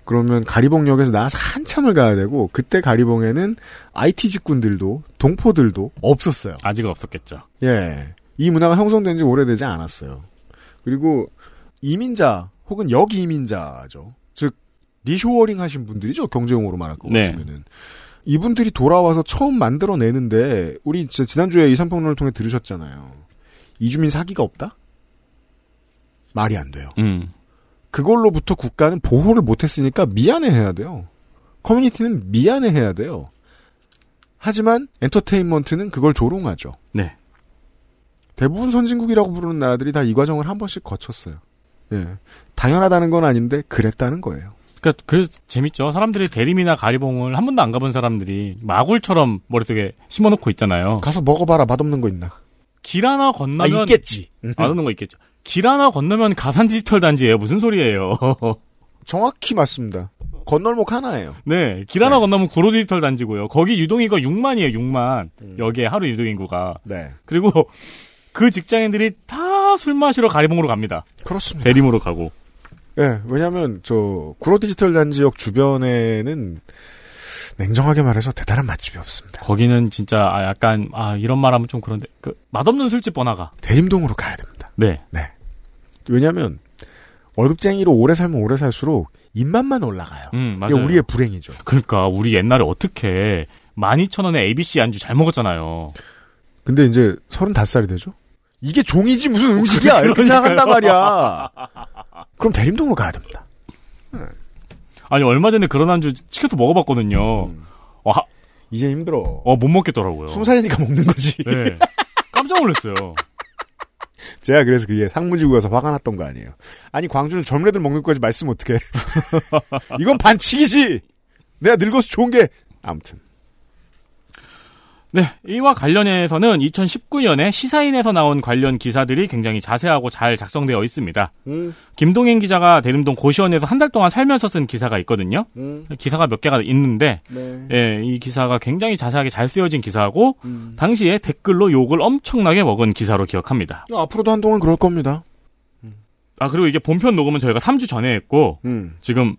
그러면 가리봉역에서 나와서 한참을 가야 되고 그때 가리봉에는 IT 직군들도 동포들도 없었어요. 아직은 없었겠죠. 예. 이 문화가 형성된 지 오래되지 않았어요. 그리고 이민자 혹은 역이민자죠. 즉 리쇼어링 하신 분들이죠. 경제용어로 말할 거 네. 같으면은. 이분들이 돌아와서 처음 만들어내는데 우리 지난주에 이산평론을 통해 들으셨잖아요. 이주민 사기가 없다? 말이 안 돼요. 음. 그걸로부터 국가는 보호를 못했으니까 미안해해야 돼요. 커뮤니티는 미안해해야 돼요. 하지만 엔터테인먼트는 그걸 조롱하죠. 네. 대부분 선진국이라고 부르는 나라들이 다 이 과정을 한 번씩 거쳤어요. 예. 당연하다는 건 아닌데 그랬다는 거예요. 그러니까 그래서 재밌죠. 사람들이 대림이나 가리봉을 한 번도 안 가본 사람들이 마굴처럼 머릿속에 심어놓고 있잖아요. 가서 먹어봐라 맛없는 거 있나? 길 하나 건너면 아, 있겠지. 맛없는 거 있겠죠. 길 하나 건너면 가산 디지털 단지예요. 무슨 소리예요? 정확히 맞습니다. 건널목 하나예요. 네, 길 하나 건너면 구로 디지털 단지고요. 거기 유동인구가 6만이에요. 6만. 여기에 하루 유동인구가. 네. 그리고 그 직장인들이 다 술 마시러 가리봉으로 갑니다. 그렇습니다. 대림으로 가고. 예, 왜냐면, 저, 구로 디지털 단지역 주변에는, 냉정하게 말해서 대단한 맛집이 없습니다. 거기는 진짜 아, 약간 아 이런 말하면 좀 그런데 그 맛없는 술집 번화가. 대림동으로 가야 됩니다. 네. 왜냐면, 월급쟁이로 오래 살면 오래 살수록, 입맛만 올라가요. 음, 이게 맞아요. 우리의 불행이죠. 그러니까 우리 옛날에 어떻게 12,000원에 ABC 안주 잘 먹었잖아요. 근데 이제, 35살이 되죠? 이게 종이지 무슨 음식이야! 이렇게. 생각한단 말이야. 그럼 대림동으로 가야 됩니다. 아니 얼마 전에 그런 안주 시켜서 먹어봤거든요. 어, 하- 이제 힘들어. 어, 못 먹겠더라고요. 스무 살이니까 먹는 거지. 네. 깜짝 놀랐어요. 제가 그래서 그게 상무지구 가서 화가 났던 거 아니에요. 아니 광주는 젊은 애들 먹는 거지 말씀 어떡해. 이건 반칙이지. 내가 늙어서 좋은 게 아무튼. 네, 이와 관련해서는 2019년에 시사인에서 나온 관련 기사들이 굉장히 자세하고 잘 작성되어 있습니다. 음. 김동인 기자가 대림동 고시원에서 한 달 동안 살면서 쓴 기사가 있거든요. 음. 기사가 몇 개가 있는데, 네. 예, 이 기사가 굉장히 자세하게 잘 쓰여진 기사고, 음. 당시에 댓글로 욕을 엄청나게 먹은 기사로 기억합니다. 앞으로도 한동안 그럴 겁니다. 아, 그리고 이게 본편 녹음은 저희가 3주 전에 했고, 음. 지금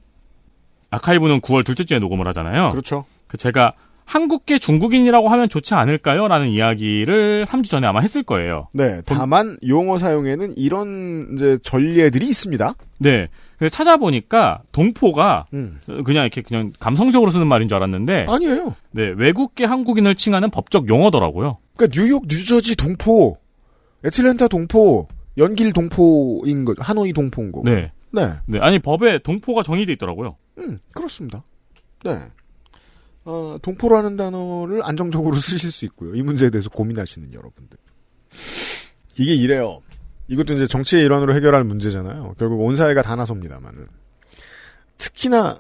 아카이브는 9월 둘째 주에 녹음을 하잖아요. 그렇죠. 그 제가 한국계 중국인이라고 하면 좋지 않을까요? 라는 이야기를 3주 전에 아마 했을 거예요. 네. 다만 용어 사용에는 이런 이제 전례들이 있습니다. 네. 그래서 찾아보니까 동포가 음. 그냥 이렇게 그냥 감성적으로 쓰는 말인 줄 알았는데 아니에요. 네, 외국계 한국인을 칭하는 법적 용어더라고요. 그러니까 뉴욕, 뉴저지 동포, 애틀랜타 동포, 연길 동포인 거, 하노이 동포인 거. 네. 네. 네, 아니 법에 동포가 정의돼 있더라고요. 음, 그렇습니다. 네. 어, 동포라는 단어를 안정적으로 쓰실 수 있고요. 이 문제에 대해서 고민하시는 여러분들. 이게 이래요. 이것도 이제 정치의 일환으로 해결할 문제잖아요. 결국 온 사회가 다 나섭니다만은. 특히나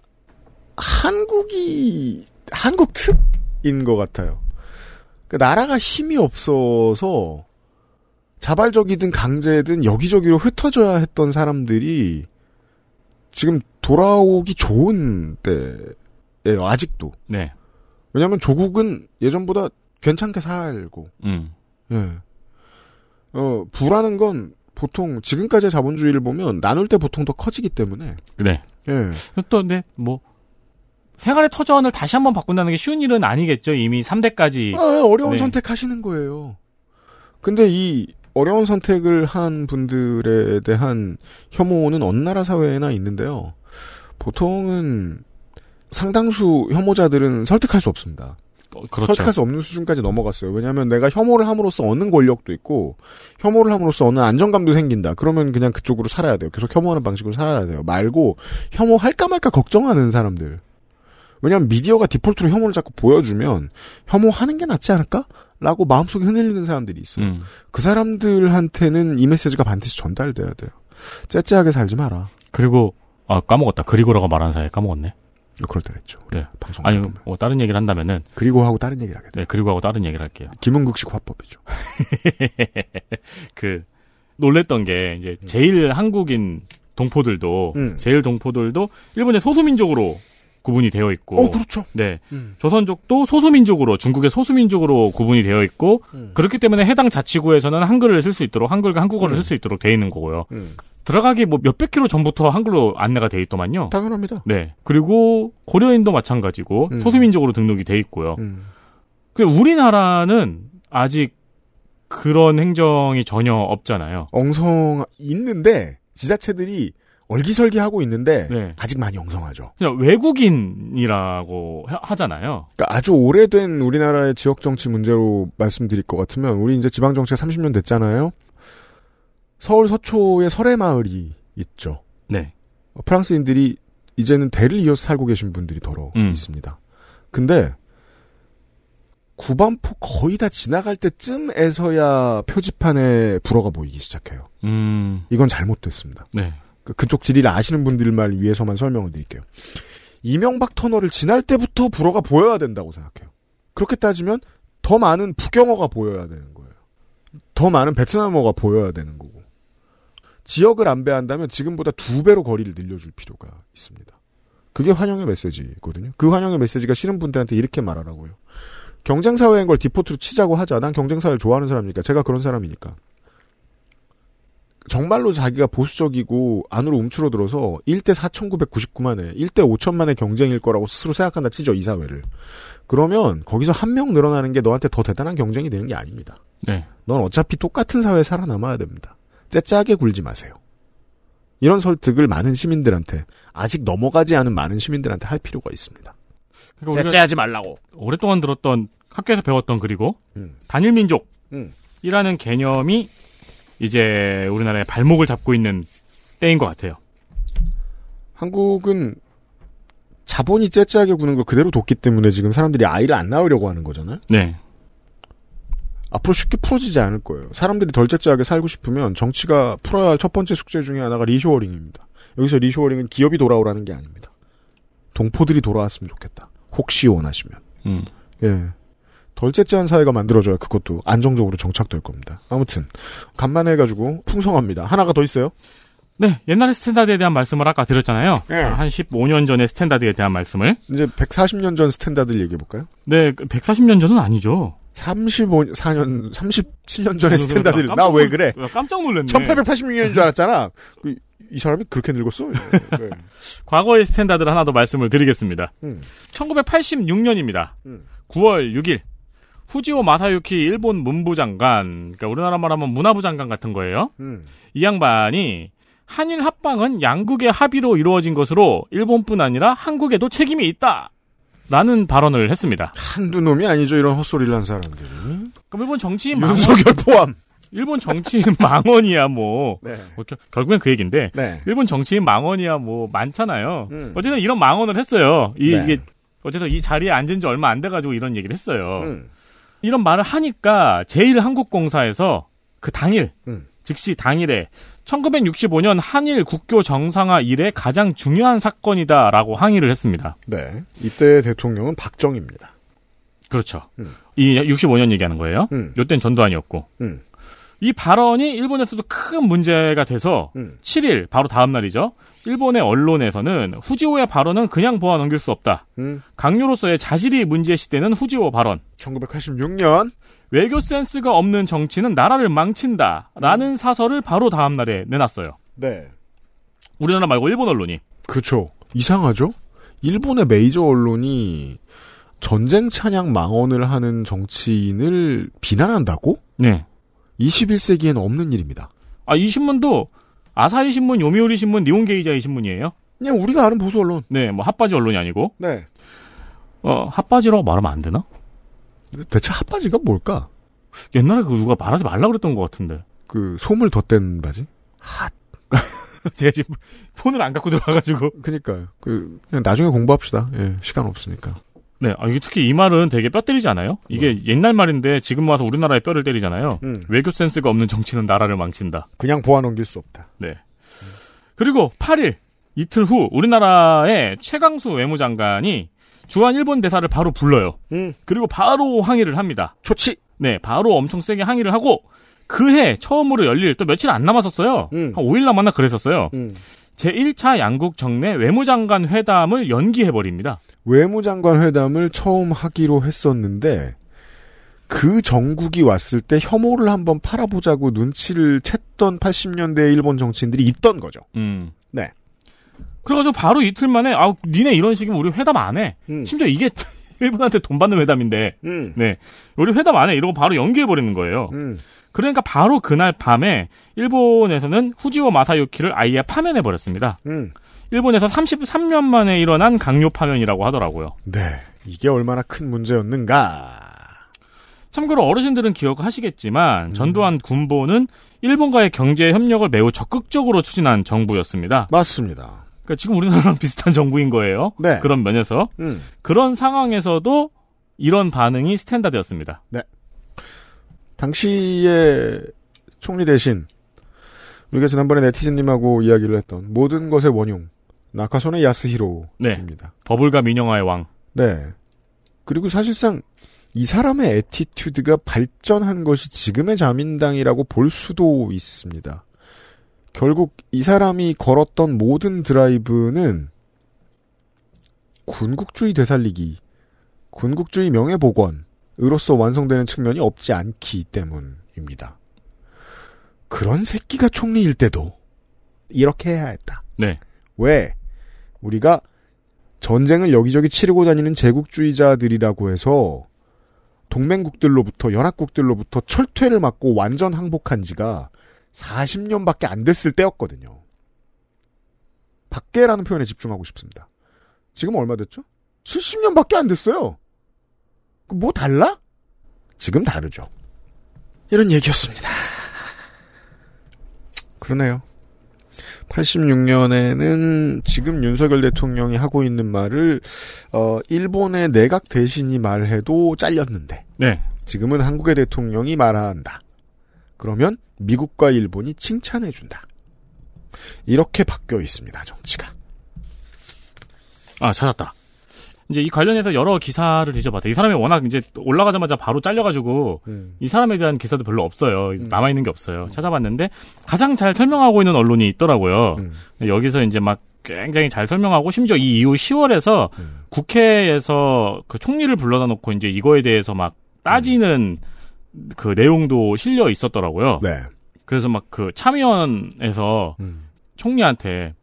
한국이 한국 특인 것 같아요. 그 나라가 힘이 없어서 자발적이든 강제든 여기저기로 흩어져야 했던 사람들이 지금 돌아오기 좋은 때 예요. 아직도. 네. 왜냐하면 조국은 예전보다 괜찮게 살고 음. 예. 어, 부라는 건 보통 지금까지의 자본주의를 보면 나눌 때 보통 더 커지기 때문에 네. 예. 또, 근데, 뭐, 생활의 터전을 다시 한번 바꾼다는 게 쉬운 일은 아니겠죠. 이미 3대까지. 아, 어려운 네. 선택하시는 거예요. 근데 이 어려운 선택을 한 분들에 대한 혐오는 어느 나라 사회에나 있는데요. 보통은 상당수 혐오자들은 설득할 수 없습니다. 어, 그렇죠. 설득할 수 없는 수준까지 넘어갔어요. 왜냐하면 내가 혐오를 함으로써 얻는 권력도 있고 혐오를 함으로써 얻는 안정감도 생긴다. 그러면 그냥 그쪽으로 살아야 돼요. 계속 혐오하는 방식으로 살아야 돼요. 말고 혐오할까 말까 걱정하는 사람들. 왜냐하면 미디어가 디폴트로 혐오를 자꾸 보여주면 혐오하는 게 낫지 않을까? 라고 마음속에 흔들리는 사람들이 있어요. 음. 그 사람들한테는 이 메시지가 반드시 전달돼야 돼요. 째째하게 살지 마라. 그리고, 아, 까먹었다. 그리고라고 말하는 사이에 까먹었네. 그럴 때가 있죠. 네. 방송 아니, 뭐, 다른 얘기를 한다면은. 그리고 하고 다른 얘기를 하게 네, 그리고 하고 다른 얘기를 할게요. 김은국식 화법이죠. 그, 놀랬던 게, 이제, 제일 한국인 동포들도, 음. 제일 동포들도 일본의 소수민족으로 구분이 되어 있고. 어, 그렇죠. 네. 음. 조선족도 소수민족으로, 중국의 소수민족으로 구분이 되어 있고, 음. 그렇기 때문에 해당 자치구에서는 한글을 쓸 수 있도록, 한글과 한국어를 음. 쓸수 있도록 되어 있는 거고요. 음. 들어가기 뭐 몇백 킬로 전부터 한글로 안내가 돼 있더만요. 당연합니다. 네. 그리고 고려인도 마찬가지고 음. 소수민족으로 등록이 돼 있고요. 음. 그 우리나라는 아직 그런 행정이 전혀 없잖아요. 엉성 있는데 지자체들이 얼기설기하고 있는데 네. 아직 많이 엉성하죠. 그냥 외국인이라고 하- 하잖아요. 그러니까 아주 오래된 우리나라의 지역 정치 문제로 말씀드릴 것 같으면 우리 이제 지방 정치가 30년 됐잖아요. 서울 서초에 설해 마을이 있죠. 네. 어, 프랑스인들이 이제는 대를 이어서 살고 계신 분들이 더러 음. 있습니다. 근데 구반포 거의 다 지나갈 때쯤에서야 표지판에 불어가 보이기 시작해요. 음. 이건 잘못됐습니다. 네. 그- 그쪽 지리를 아시는 분들만 위해서만 설명을 드릴게요. 이명박 터널을 지날 때부터 불어가 보여야 된다고 생각해요. 그렇게 따지면 더 많은 북경어가 보여야 되는 거예요. 더 많은 베트남어가 보여야 되는 거고. 지역을 안배한다면 지금보다 두 배로 거리를 늘려줄 필요가 있습니다. 그게 환영의 메시지거든요. 그 환영의 메시지가 싫은 분들한테 이렇게 말하라고요. 경쟁사회인 걸 디포트로 치자고 하자. 난 경쟁사회를 좋아하는 사람이니까. 제가 그런 사람이니까. 정말로 자기가 보수적이고 안으로 움츠러들어서 1대 4,999만에 1대 5천만의 경쟁일 거라고 스스로 생각한다 치죠, 이 사회를. 그러면 거기서 한 명 늘어나는 게 너한테 더 대단한 경쟁이 되는 게 아닙니다. 네. 넌 어차피 똑같은 사회에 살아남아야 됩니다. 째짜게 굴지 마세요. 이런 설득을 많은 시민들한테 아직 넘어가지 않은 많은 시민들한테 할 필요가 있습니다. 그러니까 째째하지 말라고. 오랫동안 들었던 학교에서 배웠던 그리고 음. 단일 민족이라는 음. 개념이 이제 우리나라의 발목을 잡고 있는 때인 것 같아요. 한국은 자본이 째짜게 구는 거 그대로 뒀기 때문에 지금 사람들이 아이를 안 낳으려고 하는 거잖아요. 네. 앞으로 쉽게 풀어지지 않을 거예요. 사람들이 덜 째짜하게 살고 싶으면 정치가 풀어야 할 첫 번째 숙제 중에 하나가 reshoring입니다. 여기서 reshoring은 기업이 돌아오라는 게 아닙니다. 동포들이 돌아왔으면 좋겠다. 혹시 원하시면. 음. 예. 덜 째짜한 사회가 만들어져야 그것도 안정적으로 정착될 겁니다. 아무튼 간만에 해가지고 풍성합니다. 하나가 더 있어요. 네, 옛날의 standard에 대한 말씀을 아까 드렸잖아요. 예. 한 15년 전의 standard에 대한 말씀을. 이제 140년 전 standard를 얘기해 볼까요? 네, 140년 전은 아니죠. 35년, 4년, 37년 전의 standard를 나왜 놀- 그래? 깜짝 놀랐네. 1886년인 줄 알았잖아. 그, 이 사람이 그렇게 늙었어? 네. 과거의 standard를 하나 더 말씀을 드리겠습니다. 음. 1986년입니다. 음. 9월 6일. 후지오 마사유키 일본 문부 장관, 그러니까 우리나라 말하면 문화부 장관 같은 거예요. 음. 이 양반이 한일 합방은 양국의 합의로 이루어진 것으로 일본뿐 아니라 한국에도 책임이 있다. 라는 발언을 했습니다. 한두 놈이 아니죠, 이런 헛소리를 한 사람들이. 그럼 일본 정치인 망원, 윤석열 포함. 일본 정치인 망원이야 뭐. 네. 뭐 겨- 결국엔 그 얘기인데 네. 일본 정치인 망원이야 뭐 많잖아요. 음. 어쨌든 이런 망언을 했어요. 이, 네. 게 어쨌든 이 자리에 앉은 지 얼마 안 돼가지고 이런 얘기를 했어요. 음. 이런 말을 하니까 제일한국공사에서 그 당일 음. 즉시 당일에 1965년 한일 국교 정상화 이래 가장 중요한 사건이다라고 항의를 했습니다. 네. 이때 대통령은 박정희입니다. 그렇죠. 음. 이 65년 얘기하는 거예요. 음. 요땐 전두환이었고 음. 이 발언이 일본에서도 큰 문제가 돼서 음. 7일 바로 다음 날이죠. 일본의 언론에서는 후지오의 발언은 그냥 보아 넘길 수 없다. 음. 강요로서의 자질이 문제시되는 후지오 발언. 1986년 외교 센스가 없는 정치는 나라를 망친다라는 사설을 바로 다음 날에 내놨어요. 네. 우리나라 말고 일본 언론이. 그렇죠. 이상하죠? 일본의 메이저 언론이 전쟁 찬양 망언을 하는 정치인을 비난한다고? 네. 21세기에는 없는 일입니다. 아, 이 신문도 아사히 신문, 요미우리 신문, 니온게이자이 신문이에요. 그냥 우리가 아는 보수 언론. 네, 뭐 핫바지 언론이 아니고. 네. 어, 핫바지라고 말하면 안 되나? 대체 핫바지가 뭘까? 옛날에 그 누가 말하지 말라 그랬던 것 같은데. 그 소물 덧댄 바지? 제가 지금 폰을 안 갖고 들어와가지고. 그니까요. 그 그냥 나중에 공부합시다. 예, 시간 없으니까. 네, 아, 이게 특히 이 말은 되게 뼈 때리지 않아요? 이게 옛날 말인데 지금 와서 우리나라에 뼈를 때리잖아요. 음. 외교 센스가 없는 정치는 나라를 망친다. 그냥 보아 넘길 수 없다. 네. 그리고 8일 이틀 후 우리나라의 최강수 외무장관이 주한 일본 대사를 바로 불러요. 음. 그리고 바로 항의를 합니다. 좋지. 네, 바로 엄청 세게 항의를 하고 그해 처음으로 열릴 또 며칠 안 남았었어요. 음. 한 5일 남았나 그랬었어요. 음. 제1차 양국 정례 외무장관 회담을 연기해버립니다. 외무장관 회담을 처음 하기로 했었는데 그 정국이 왔을 때 혐오를 한번 팔아보자고 눈치를 챘던 80년대 일본 정치인들이 있던 거죠. 음. 네. 그래가지고 바로 이틀 만에 아 니네 이런 식이면 우리 회담 안 해. 음. 심지어 이게 일본한테 돈 받는 회담인데 음. 네 우리 회담 안 해. 이러고 바로 연기해 버리는 거예요. 음. 그러니까 바로 그날 밤에 일본에서는 후지오 마사유키를 아예 파면해 버렸습니다. 음. 일본에서 33년 만에 일어난 강요 파면이라고 하더라고요. 네. 이게 얼마나 큰 문제였는가. 참고로 어르신들은 기억하시겠지만 음. 전두환 군보는 일본과의 경제 협력을 매우 적극적으로 추진한 정부였습니다. 맞습니다. 그러니까 지금 우리나라랑 비슷한 정부인 거예요. 네. 그런 면에서 음. 그런 상황에서도 이런 반응이 standard였습니다. 당시에 총리 대신 우리가 지난번에 네티즌님하고 이야기를 했던 모든 것의 원흉 나카소네 야스히로입니다. 네. 버블과 민영화의 왕. 네. 그리고 사실상 이 사람의 attitude가 발전한 것이 지금의 자민당이라고 볼 수도 있습니다. 결국 이 사람이 걸었던 모든 드라이브는 군국주의 되살리기, 군국주의 명예복원으로서 완성되는 측면이 없지 않기 때문입니다. 그런 새끼가 총리일 때도 이렇게 해야 했다. 네. 왜? 우리가 전쟁을 여기저기 치르고 다니는 제국주의자들이라고 해서 동맹국들로부터 연합국들로부터 철퇴를 맞고 완전 항복한 지가 40년밖에 안 됐을 때였거든요. 밖에라는 표현에 집중하고 싶습니다. 지금 얼마 됐죠? 70년밖에 안 됐어요. 그뭐 달라? 지금 다르죠. 이런 얘기였습니다. 그러네요. 86년에는 지금 윤석열 대통령이 하고 있는 말을 어 일본의 내각 대신이 말해도 잘렸는데 네. 지금은 한국의 대통령이 말한다. 그러면 미국과 일본이 칭찬해 준다. 이렇게 바뀌어 있습니다, 정치가. 아 찾았다. 이제 이 관련해서 여러 기사를 뒤져봤어요. 이 사람이 워낙 이제 올라가자마자 바로 잘려가지고 음. 이 사람에 대한 기사도 별로 없어요. 남아 있는 게 없어요. 찾아봤는데 가장 잘 설명하고 있는 언론이 있더라고요. 음. 여기서 이제 막 굉장히 잘 설명하고 심지어 이 이후 10월에서 음. 국회에서 그 총리를 불러다 놓고 이제 이거에 대해서 막 따지는 그 내용도 실려 있었더라고요. 네. 그래서 막 그 참의원에서 음. 총리한테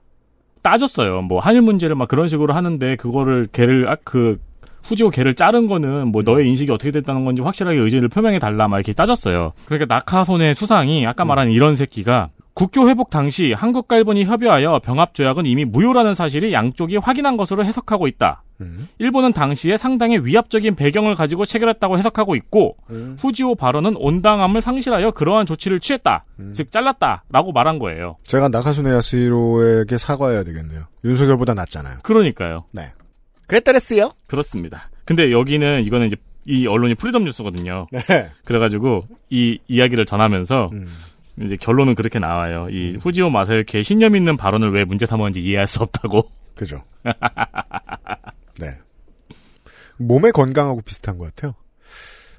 따졌어요. 뭐 한일 문제를 막 그런 식으로 하는데 그거를 걔를 아, 그 후지오 걔를 자른 거는 뭐 너의 인식이 어떻게 됐다는 건지 확실하게 의지를 표명해 달라 막 이렇게 따졌어요. 그러니까 나카손의 수상이 아까 말한 이런 새끼가 국교 회복 당시 한국과 일본이 협의하여 병합 조약은 이미 무효라는 사실이 양쪽이 확인한 것으로 해석하고 있다. 음. 일본은 당시에 상당히 위압적인 배경을 가지고 체결했다고 해석하고 있고 음. 후지오 발언은 온당함을 상실하여 그러한 조치를 취했다. 음. 즉 잘랐다라고 말한 거예요. 제가 나카소네 야스히로에게 사과해야 되겠네요. 윤석열보다 낫잖아요. 그러니까요. 네. 그랬더랬어요. 그렇습니다. 근데 여기는 이거는 이제 이 언론이 프리덤 뉴스거든요. 네. 그래가지고 이 이야기를 전하면서 음. 이제 결론은 그렇게 나와요. 이 후지오 마사유키의 신념 있는 발언을 왜 문제 삼았는지 이해할 수 없다고. 그죠. 네. 몸의 건강하고 비슷한 것 같아요.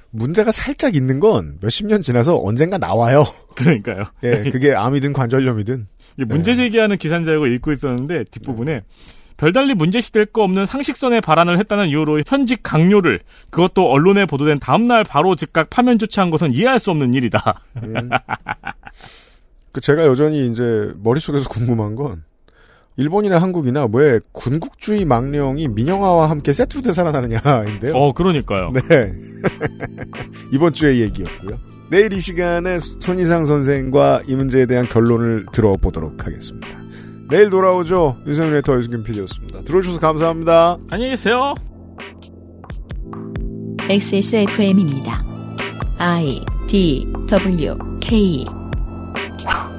문제가 살짝 있는 건 몇십 년 지나서 언젠가 나와요. 그러니까요. 예, 그게 암이든 관절염이든. 이게 문제 제기하는 기사인 줄 알고 읽고 있었는데 뒷부분에 별달리 문제시될 거 없는 상식선의 발언을 했다는 이유로 현직 강요를 그것도 언론에 보도된 다음날 바로 즉각 파면 조치한 것은 이해할 수 없는 일이다. 그 제가 여전히 이제 머릿속에서 궁금한 건 일본이나 한국이나 왜 군국주의 망령이 민영화와 함께 세트로 돼 살아나느냐인데요. 어, 그러니까요. 네. 이번 주의 얘기였고요. 내일 이 시간에 손희상 선생과 이 문제에 대한 결론을 들어보도록 하겠습니다. 내일 돌아오죠. 윤세민의 더 유승균 PD였습니다. 들어주셔서 감사합니다. 안녕히 계세요. XSFM입니다. I D W K Whew.